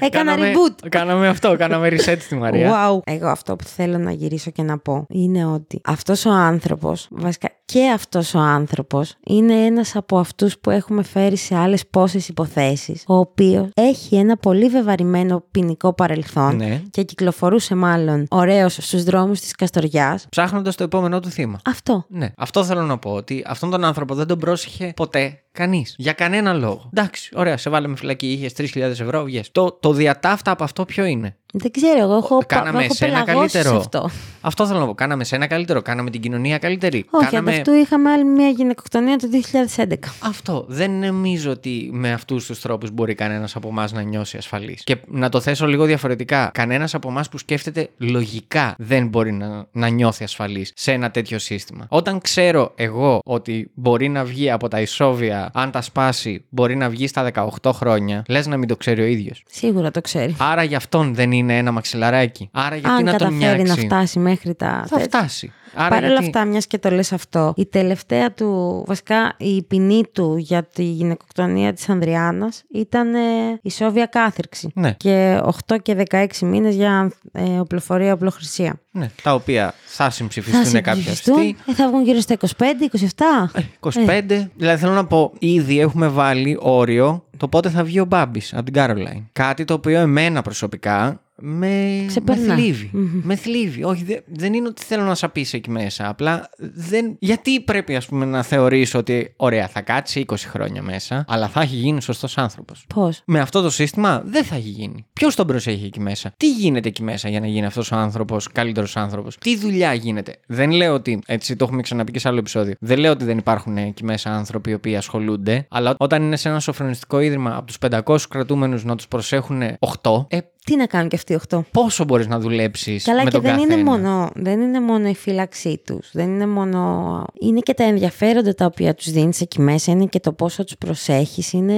Έκανα Κάναμε- reboot. Κάναμε αυτό, κάναμε reset στη Μαρία. Wow. Εγώ αυτό που θέλω να γυρίσω και να πω είναι ότι αυτός ο άνθρωπος, βασικά και αυτός ο άνθρωπος, είναι ένας από αυτούς που έχουμε φέρει σε άλλες πόσες υποθέσεις, ο οποίος έχει ένα πολύ βεβαρημένο ποινικό παρελθόν Ναι. και κυκλοφορούσε μάλλον ωραίος στους δρόμους της Καστοριάς. Ψάχνοντας το επόμενό του θύμα. Αυτό. Ναι, αυτό θέλω να πω. Ότι αυτόν τον άνθρωπο δεν τον πρόσεχε ποτέ κανείς. Για κανένα λόγο. Εντάξει, ωραία, σε βάλαμε φυλακή, είχες 3.000 ευρώ, βγες. Το, το διατάφτα από αυτό ποιο είναι; Δεν ξέρω, εγώ έχω, πα- Κάναμε έχω εσένα πελαγώσει σε καλύτερο. αυτό. Αυτό θέλω να πω. Κάναμε σένα καλύτερο. Κάναμε την κοινωνία καλύτερη. Όχι, Κάναμε... ανταυτού είχαμε άλλη μια γυναικοκτονία το 2011. Αυτό. Δεν νομίζω ότι με αυτούς τους τρόπους μπορεί κανένας από εμάς να νιώσει ασφαλής. Και να το θέσω λίγο διαφορετικά. Κανένας από εμάς που σκέφτεται λογικά δεν μπορεί να, να νιώθει ασφαλής σε ένα τέτοιο σύστημα. Όταν ξέρω εγώ ότι μπορεί να βγει από τα ισόβια, αν τα σπάσει, μπορεί να βγει στα 18 χρόνια, λες να μην το ξέρει ο ίδιος. Σίγουρα το ξέρει. Άρα για αυτόν δεν είναι ένα μαξιλαράκι. Άρα γιατί Αν να τον καταφέρει να νιάξει; φτάσει μέχρι τα. Θα τέτοια. φτάσει. Άρα Παρ' όλα γιατί- αυτά, μιας και το λες αυτό, η τελευταία του, βασικά η ποινή του για τη γυναικοκτονία της Ανδριάννας ήταν ε, ισόβια κάθυρξη. Ναι. Και 8 και 16 μήνες για ε, οπλοφορία, οπλοχρησία. Ναι, τα οποία θα συμψηφιστούν κάποια συμψηφιστούν, στιγμή. ε, θα βγουν γύρω στα 25-27. 25. Δηλαδή θέλω να πω, ήδη έχουμε βάλει όριο το πότε θα βγει ο Μπάμπης από την Κάρολαϊν. Κάτι το οποίο εμένα προσωπικά με, με Ξεπερνά. θλίβει. Με θλίβει. Όχι, δε- δεν είναι ότι θέλω να σαπίσει εκεί μέσα. Απλά δεν. Γιατί πρέπει, ας πούμε, να θεωρήσω ότι ωραία, θα κάτσει 20 χρόνια μέσα, αλλά θα έχει γίνει σωστός άνθρωπος. Πώς; Με αυτό το σύστημα δεν θα έχει γίνει. Ποιος τον προσέχει εκεί μέσα; Τι γίνεται εκεί μέσα για να γίνει αυτός ο άνθρωπος καλύτερος άνθρωπος; Τι δουλειά γίνεται; Δεν λέω ότι. Έτσι το έχουμε ξαναπεί και σε άλλο επεισόδιο. Δεν λέω ότι δεν υπάρχουν εκεί μέσα άνθρωποι οι οποίοι ασχολούνται. Αλλά όταν είναι σε ένα σοφρονιστικό ίδρυμα από τους 500 κρατούμενους να τους προσέχουν 8, ε, Τι να κάνουν και αυτοί οι 8. πόσο μπορείς να δουλέψεις Καλά με και τον δεν είναι, καθένα; μόνο, δεν είναι μόνο η φύλαξή τους, δεν είναι μόνο... Είναι και τα ενδιαφέροντα τα οποία τους δίνεις εκεί μέσα, είναι και το πόσο τους προσέχεις, είναι,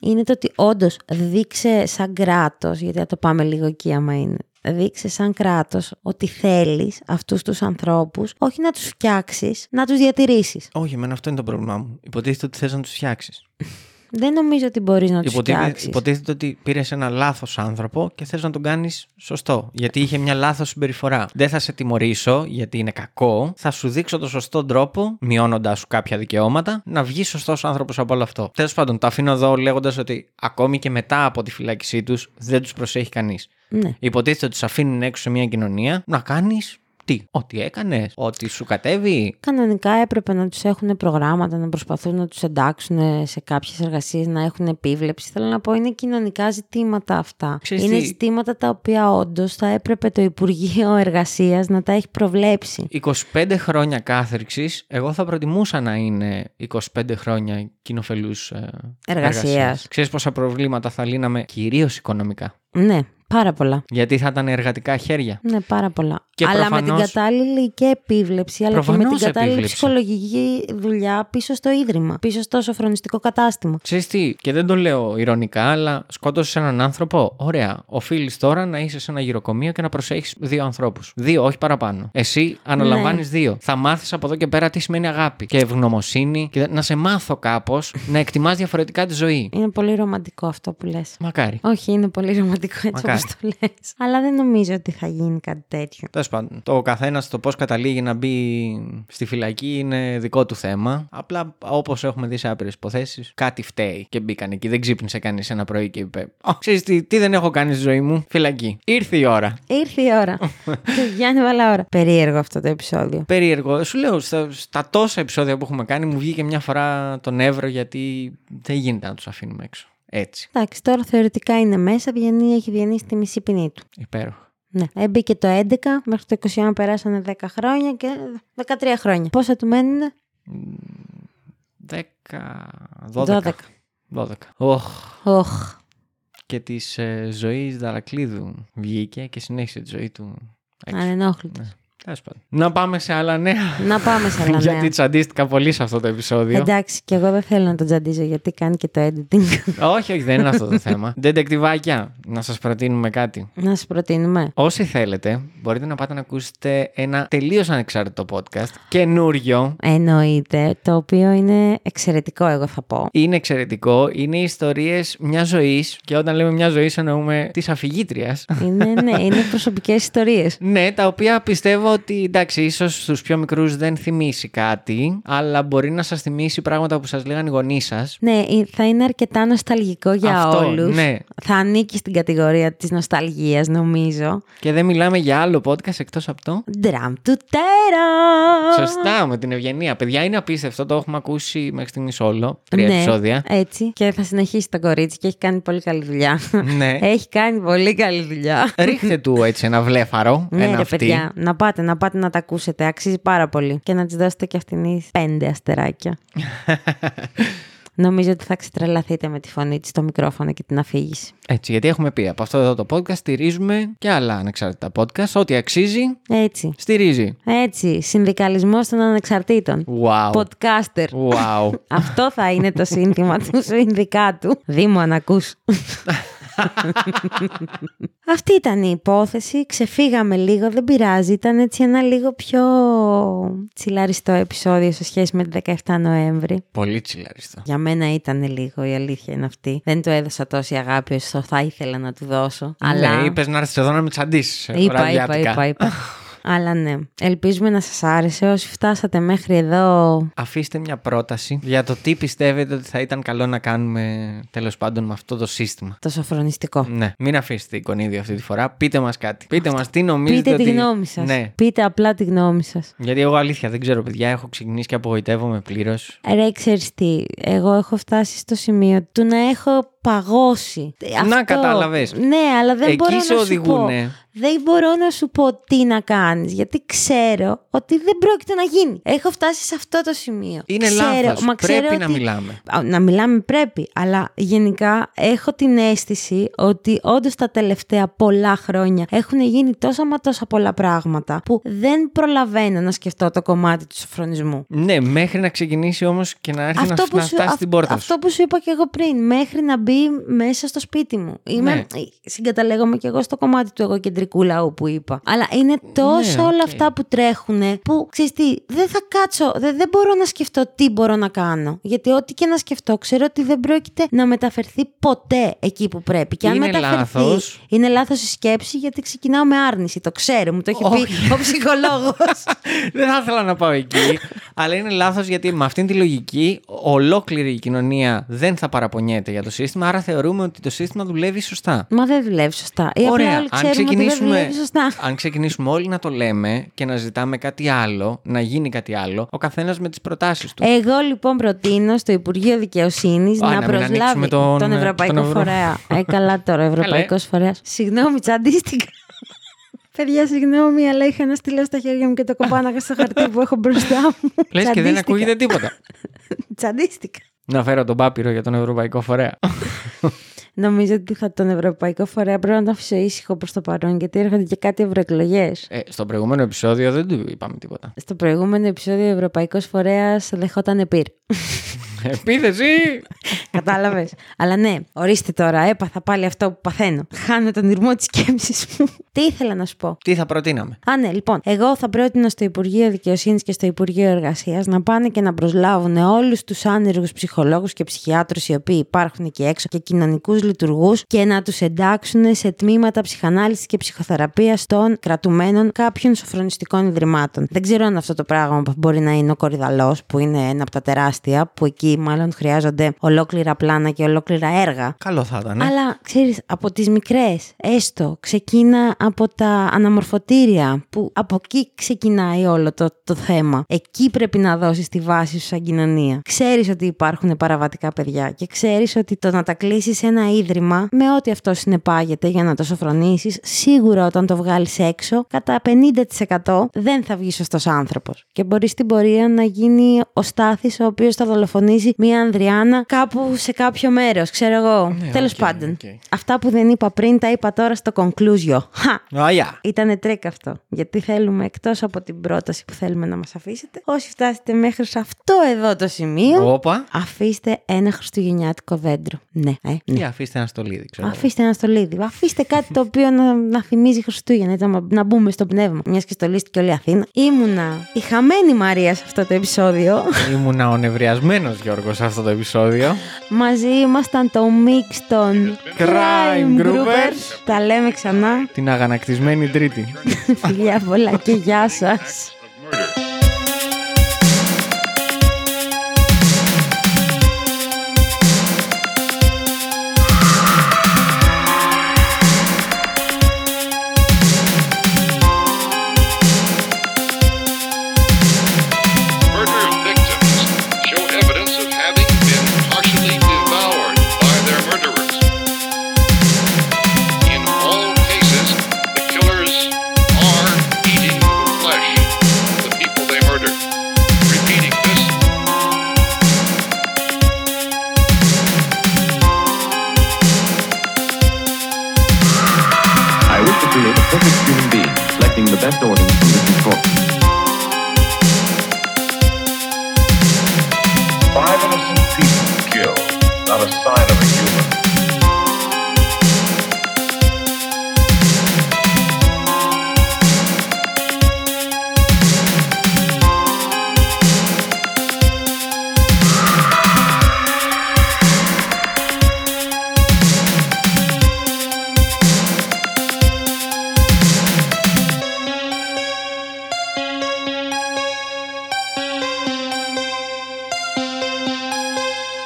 είναι το ότι όντως δείξε σαν κράτος, γιατί θα το πάμε λίγο εκεί άμα είναι, δείξε σαν κράτος ότι θέλεις αυτούς τους ανθρώπους όχι να τους φτιάξεις, να τους διατηρήσεις. Όχι, εμένα αυτό είναι το πρόβλημά μου. Υποτίθεται ότι θες να τους φτιάξεις. Δεν νομίζω ότι μπορείς να τους Υποτίθεται, φτιάξεις. υποτίθεται ότι πήρες ένα λάθος άνθρωπο και θες να τον κάνεις σωστό. Γιατί είχε μια λάθος συμπεριφορά. Δεν θα σε τιμωρήσω γιατί είναι κακό. Θα σου δείξω το σωστό τρόπο, μειώνοντά σου κάποια δικαιώματα, να βγεις σωστός άνθρωπος από όλο αυτό. Τέλος πάντων, το αφήνω εδώ λέγοντας ότι ακόμη και μετά από τη φυλάκισή τους δεν τους προσέχει κανείς. Ναι. Υποτίθεται ότι του αφήνουν έξω σε μια κοινωνία να κάνεις τι, ό,τι έκανες, ό,τι σου κατέβει. Κανονικά έπρεπε να τους έχουν προγράμματα, να προσπαθούν να τους εντάξουν σε κάποιες εργασίες, να έχουν επίβλεψη. Θέλω να πω, είναι κοινωνικά ζητήματα αυτά. Ξέρεις είναι τι; ζητήματα τα οποία όντως θα έπρεπε το Υπουργείο Εργασίας να τα έχει προβλέψει. 25 χρόνια κάθριξης, εγώ θα προτιμούσα να είναι 25 χρόνια κοινοφελούς ε, Εργασίας. Ξέρεις πόσα προβλήματα θα λύναμε, κυρίως οικονομικά; Ναι, πάρα πολλά. Γιατί θα ήταν εργατικά χέρια. Ναι, πάρα πολλά. Και αλλά με την προφανώς- κατάλληλη και επίβλεψη, αλλά και με Προφανώς την κατάλληλη επίβλεψη. ψυχολογική δουλειά πίσω στο ίδρυμα, πίσω στο σοφρονιστικό κατάστημα. Ξέρεις τι, και δεν το λέω ηρωνικά, αλλά σκότωσες έναν άνθρωπο. Ωραία. Οφείλεις τώρα να είσαι σε ένα γυροκομείο και να προσέχεις δύο ανθρώπους. Δύο, όχι παραπάνω. Εσύ αναλαμβάνεις Ναι. δύο. Θα μάθεις από εδώ και πέρα τι σημαίνει αγάπη και ευγνωμοσύνη και να σε μάθω κάπως να εκτιμάς διαφορετικά τη ζωή. Είναι πολύ ρομαντικό αυτό που λες. Μακάρι. Όχι, είναι πολύ ρομαντικό έτσι Μακάρι. όπως το λες. Αλλά δεν νομίζω ότι θα γίνει κάτι τέτοιο. Τέλος πάντων, το καθένας το πώς καταλήγει να μπει στη φυλακή είναι δικό του θέμα. Απλά όπως έχουμε δει σε άπειρες υποθέσεις, κάτι φταίει και μπήκαν εκεί. Δεν ξύπνησε κανείς ένα πρωί και είπε: Ω, ξέρεις τι, τι δεν έχω κάνει στη ζωή μου, φυλακή. Ήρθε η ώρα. Ήρθε η ώρα. Του Γιάννη Βαλαώρα. Περίεργο αυτό το επεισόδιο. Περίεργο. Σου λέω, στα, στα τόσα επεισόδια που έχουμε κάνει, μου βγήκε μια φορά τον Εύρο γιατί δεν γίνεται να τους αφήνουμε έξω. Έτσι. Εντάξει, τώρα θεωρητικά είναι μέσα, βγαίνει, έχει διανύσει τη μισή ποινή του. Υπέροχο. Ναι. Έμπηκε το 11, μέχρι το 21 περάσανε 10 χρόνια και 13 χρόνια. Πόσα του μένουν, 10. 12. 12. 12. Οχ. Οχ. Και της ε, ζωής Δαρακλείδου βγήκε και συνέχισε τη ζωή του. έξω. Ανενόχλητος. Ναι. Τέλος πάντων. Να πάμε σε άλλα νέα. Να πάμε σε άλλα Γιατί νέα. τσαντίστηκα πολύ σε αυτό το επεισόδιο. Εντάξει, και εγώ δεν θέλω να τον τζαντίζω γιατί κάνει και το editing. όχι, όχι, δεν είναι αυτό το θέμα. Δεντεκτιβάκια, να σας προτείνουμε κάτι. να σας προτείνουμε. Όσοι θέλετε, μπορείτε να πάτε να ακούσετε ένα τελείως ανεξάρτητο podcast, καινούριο. Εννοείται, το οποίο είναι εξαιρετικό, εγώ θα πω. Είναι εξαιρετικό. Είναι ιστορίες μιας ζωής. Και όταν λέμε μιας ζωής, εννοούμε της αφηγήτριας. Είναι, ναι, είναι προσωπικές ιστορίες. Ναι, τα οποία πιστεύω ότι εντάξει, ίσως στους πιο μικρούς δεν θυμίσει κάτι, αλλά μπορεί να σας θυμίσει πράγματα που σας λέγανε οι γονείς σας. Ναι, ε, θα είναι αρκετά νοσταλγικό για Αυτό, όλους. ναι. Θα ανήκει στην κατηγορία της νοσταλγίας, νομίζω. Και δεν μιλάμε για άλλο podcast εκτός από το; Drum του τέρα! Σωστά, με την ευγενία. Παιδιά, είναι απίστευτο. Το έχουμε ακούσει μέχρι στιγμής όλο. Τρία ναι, επεισόδια. Έτσι. Και θα συνεχίσει το κορίτσι και έχει κάνει πολύ καλή δουλειά. Ναι. έχει κάνει πολύ καλή δουλειά. Ρίχτε του έτσι ένα βλέφαρο. Ναι, ένα ρε αυτή. παιδιά, να πάτε, να πάτε να τα ακούσετε. Αξίζει πάρα πολύ. Και να τη δώσετε και αυτήν πέντε αστεράκια. Νομίζω ότι θα ξετρελαθείτε με τη φωνή της, το μικρόφωνο και την αφήγηση. Έτσι, γιατί έχουμε πει από αυτό εδώ το podcast στηρίζουμε και άλλα ανεξάρτητα podcast. Ό,τι αξίζει, Έτσι. στηρίζει. Έτσι. Συνδικαλισμός των ανεξαρτήτων. Wow. Podcaster. Wow. Αυτό θα είναι το σύνθημα του συνδικάτου. Δήμο, αν ακούς. Αυτή ήταν η υπόθεση. Ξεφύγαμε λίγο, δεν πειράζει. Ήταν έτσι ένα λίγο πιο τσιλαριστό επεισόδιο σε σχέση με την 17 Νοέμβρη. Πολύ τσιλαριστό. Για μένα ήταν λίγο, η αλήθεια είναι αυτή. Δεν του έδωσα τόση αγάπη όσο θα ήθελα να του δώσω. αλλά... Ναι, είπες να έρθεις εδώ να με τσαντήσει. Είπα, είπα, είπα, είπα. Αλλά ναι, ελπίζουμε να σας άρεσε. Όσοι φτάσατε μέχρι εδώ, Αφήστε μια πρόταση για το τι πιστεύετε ότι θα ήταν καλό να κάνουμε τέλος πάντων με αυτό το σύστημα. το σοφρονιστικό. Ναι, μην αφήσετε εικονίδιο αυτή τη φορά. Πείτε μας κάτι. Πείτε μας τι νομίζετε. Πείτε τη ότι... γνώμη σας. Ναι. Πείτε απλά τη γνώμη σας. Γιατί εγώ αλήθεια δεν ξέρω, παιδιά, έχω ξεκινήσει και απογοητεύομαι πλήρως. Ρε, ξέρεις τι, εγώ έχω φτάσει στο σημείο του να έχω παγώσει. Να, κατάλαβες. Ναι, αλλά δεν Εκεί μπορώ σε να σου πω. οδηγούνε. Δεν μπορώ να σου πω τι να κάνεις, γιατί ξέρω ότι δεν πρόκειται να γίνει. Έχω φτάσει σε αυτό το σημείο. Είναι ξέρω, λάθος. Μα ξέρω Πρέπει να ότι- μιλάμε. Α, Να μιλάμε πρέπει, αλλά γενικά έχω την αίσθηση ότι όντως τα τελευταία πολλά χρόνια έχουν γίνει τόσα μα τόσα πολλά πράγματα που δεν προλαβαίνω να σκεφτώ το κομμάτι του σοφρονισμού. Ναι, μέχρι να ξεκινήσει όμως και να έρθει να, να φτάσει αυ- στην πόρτα αυτό σου. που σου είπα και εγώ πριν, μέχρι να μπει μέσα στο σπίτι μου. Είμαι, Ναι. Συγκαταλέγομαι και εγώ στο κομμάτι του εγωκεντρικού λαού που είπα. Αλλά είναι τόσο Ναι, όλα οκ. αυτά που τρέχουν που ξέρεις τι, δεν θα κάτσω, δεν, δεν μπορώ να σκεφτώ τι μπορώ να κάνω. Γιατί ό,τι και να σκεφτώ, ξέρω ότι δεν πρόκειται να μεταφερθεί ποτέ εκεί που πρέπει. Και αν Είναι μεταφερθεί, λάθος. είναι λάθος η σκέψη γιατί ξεκινάω με άρνηση. Το ξέρω, μου το έχει πει Όχι. ο ψυχολόγος. δεν θα ήθελα να πάω εκεί. αλλά είναι λάθος γιατί με αυτήν τη λογική ολόκληρη η κοινωνία δεν θα παραπονιέται για το σύστημα. Άρα θεωρούμε ότι το σύστημα δουλεύει σωστά. Μα δεν δουλεύει σωστά. Ή απλά Ωραία. όλοι Αν ξέρουμε ότι δεν ξεκινήσουμε, δουλεύει σωστά. αν ξεκινήσουμε όλοι να το λέμε και να ζητάμε κάτι άλλο, να γίνει κάτι άλλο, ο καθένας με τις προτάσεις του. Εγώ λοιπόν προτείνω στο Υπουργείο Δικαιοσύνης Α, να, να μην προσλάβει ανοίξουμε τον- τον Ευρωπαϊκό τον Ευρω- Φορέα. ε, καλά τώρα, Ευρωπαϊκός Φορέας. Συγγνώμη, τσαντίστηκα. Παιδιά, συγγνώμη, αλλά είχα ένα στυλό στα χέρια μου και το κοπάναγα στο χαρτί που έχω μπροστά μου. Λες και δεν Τσαντίστηκα. ακούγεται τίποτα. Τσαντίστηκα. Να φέρω τον πάπυρο για τον Ευρωπαϊκό Φορέα. Νομίζω ότι θα τον Ευρωπαϊκό Φορέα πρέπει να τον αφήσω ήσυχο προς το παρόν, γιατί έρχονται και κάτι ευρωεκλογές. ε, στο προηγούμενο επεισόδιο δεν του είπαμε τίποτα. Στο προηγούμενο επεισόδιο, ο Ευρωπαϊκός Φορέας δεχόταν επίρ. Επίθεση! Κατάλαβες. Αλλά ναι, ορίστε τώρα, έπαθα πάλι αυτό που παθαίνω. Χάνω τον ήρμο της σκέψης μου. Τι ήθελα να σου πω; Τι θα προτείναμε; Α, ναι, λοιπόν. Εγώ θα πρότεινα στο Υπουργείο Δικαιοσύνης και στο Υπουργείο Εργασίας να πάνε και να προσλάβουν όλους τους άνεργους ψυχολόγους και ψυχιάτρους οι οποίοι υπάρχουν εκεί έξω και κοινωνικούς λειτουργούς και να τους εντάξουν σε τμήματα ψυχανάλυσης και ψυχοθεραπείας των κρατουμένων κάποιων σοφρονιστικών ιδρυμάτων. Δεν ξέρω αν αυτό το πράγμα μπορεί να είναι ο Κορυδαλός, που είναι ένα από τα τεράστια, που εκεί μάλλον χρειάζονται ολόκληρα πλάνα και ολόκληρα έργα. Καλό θα ήταν. ε. Αλλά ξέρεις, από τις μικρές, έστω, ξεκίνα από τα αναμορφωτήρια, που από εκεί ξεκινάει όλο το, το θέμα. Εκεί πρέπει να δώσεις τη βάση σου σαν κοινωνία. Ξέρεις ότι υπάρχουν παραβατικά παιδιά και ξέρεις ότι το να τα κλείσεις σε ένα ίδρυμα, με ό,τι αυτό συνεπάγεται για να το σοφρονήσεις, σίγουρα όταν το βγάλεις έξω, κατά 50% δεν θα βγεις σωστός άνθρωπος. Και μπορείς στην πορεία να γίνει ο Στάθης ο οποίος θα δολοφονήσει σκοτήσει μία Ανδριάνα κάπου σε κάποιο μέρος, ξέρω εγώ. Ναι, Τέλος οκ, πάντων. οκ. Αυτά που δεν είπα πριν τα είπα τώρα στο conclusio. Χα! Αγιά. Ήτανε τρέκ αυτό. Γιατί θέλουμε εκτός από την πρόταση που θέλουμε να μας αφήσετε, όσοι φτάσετε μέχρι σε αυτό εδώ το σημείο, Όπα. αφήστε ένα χριστουγεννιάτικο δέντρο. Ναι, ε, ναι. Ή αφήστε ένα στολίδι, ξέρω. εγώ. Αφήστε ένα στολίδι. Αφήστε κάτι το οποίο να, να θυμίζει Χριστούγεννα, έτσι, να, να μπούμε στο πνεύμα. Μιας και στολίστηκε όλη η Αθήνα. Ήμουνα η χαμένη Μαρία σε αυτό το επεισόδιο. Ήμουνα ο νευριασμένος Γιώργος σε αυτό το επεισόδιο. Μαζί ήμασταν το mix των Crime Groupers. Groupers. Τα λέμε ξανά. Την αγανακτισμένη Τρίτη. Φιλιά πολλά και γεια σας.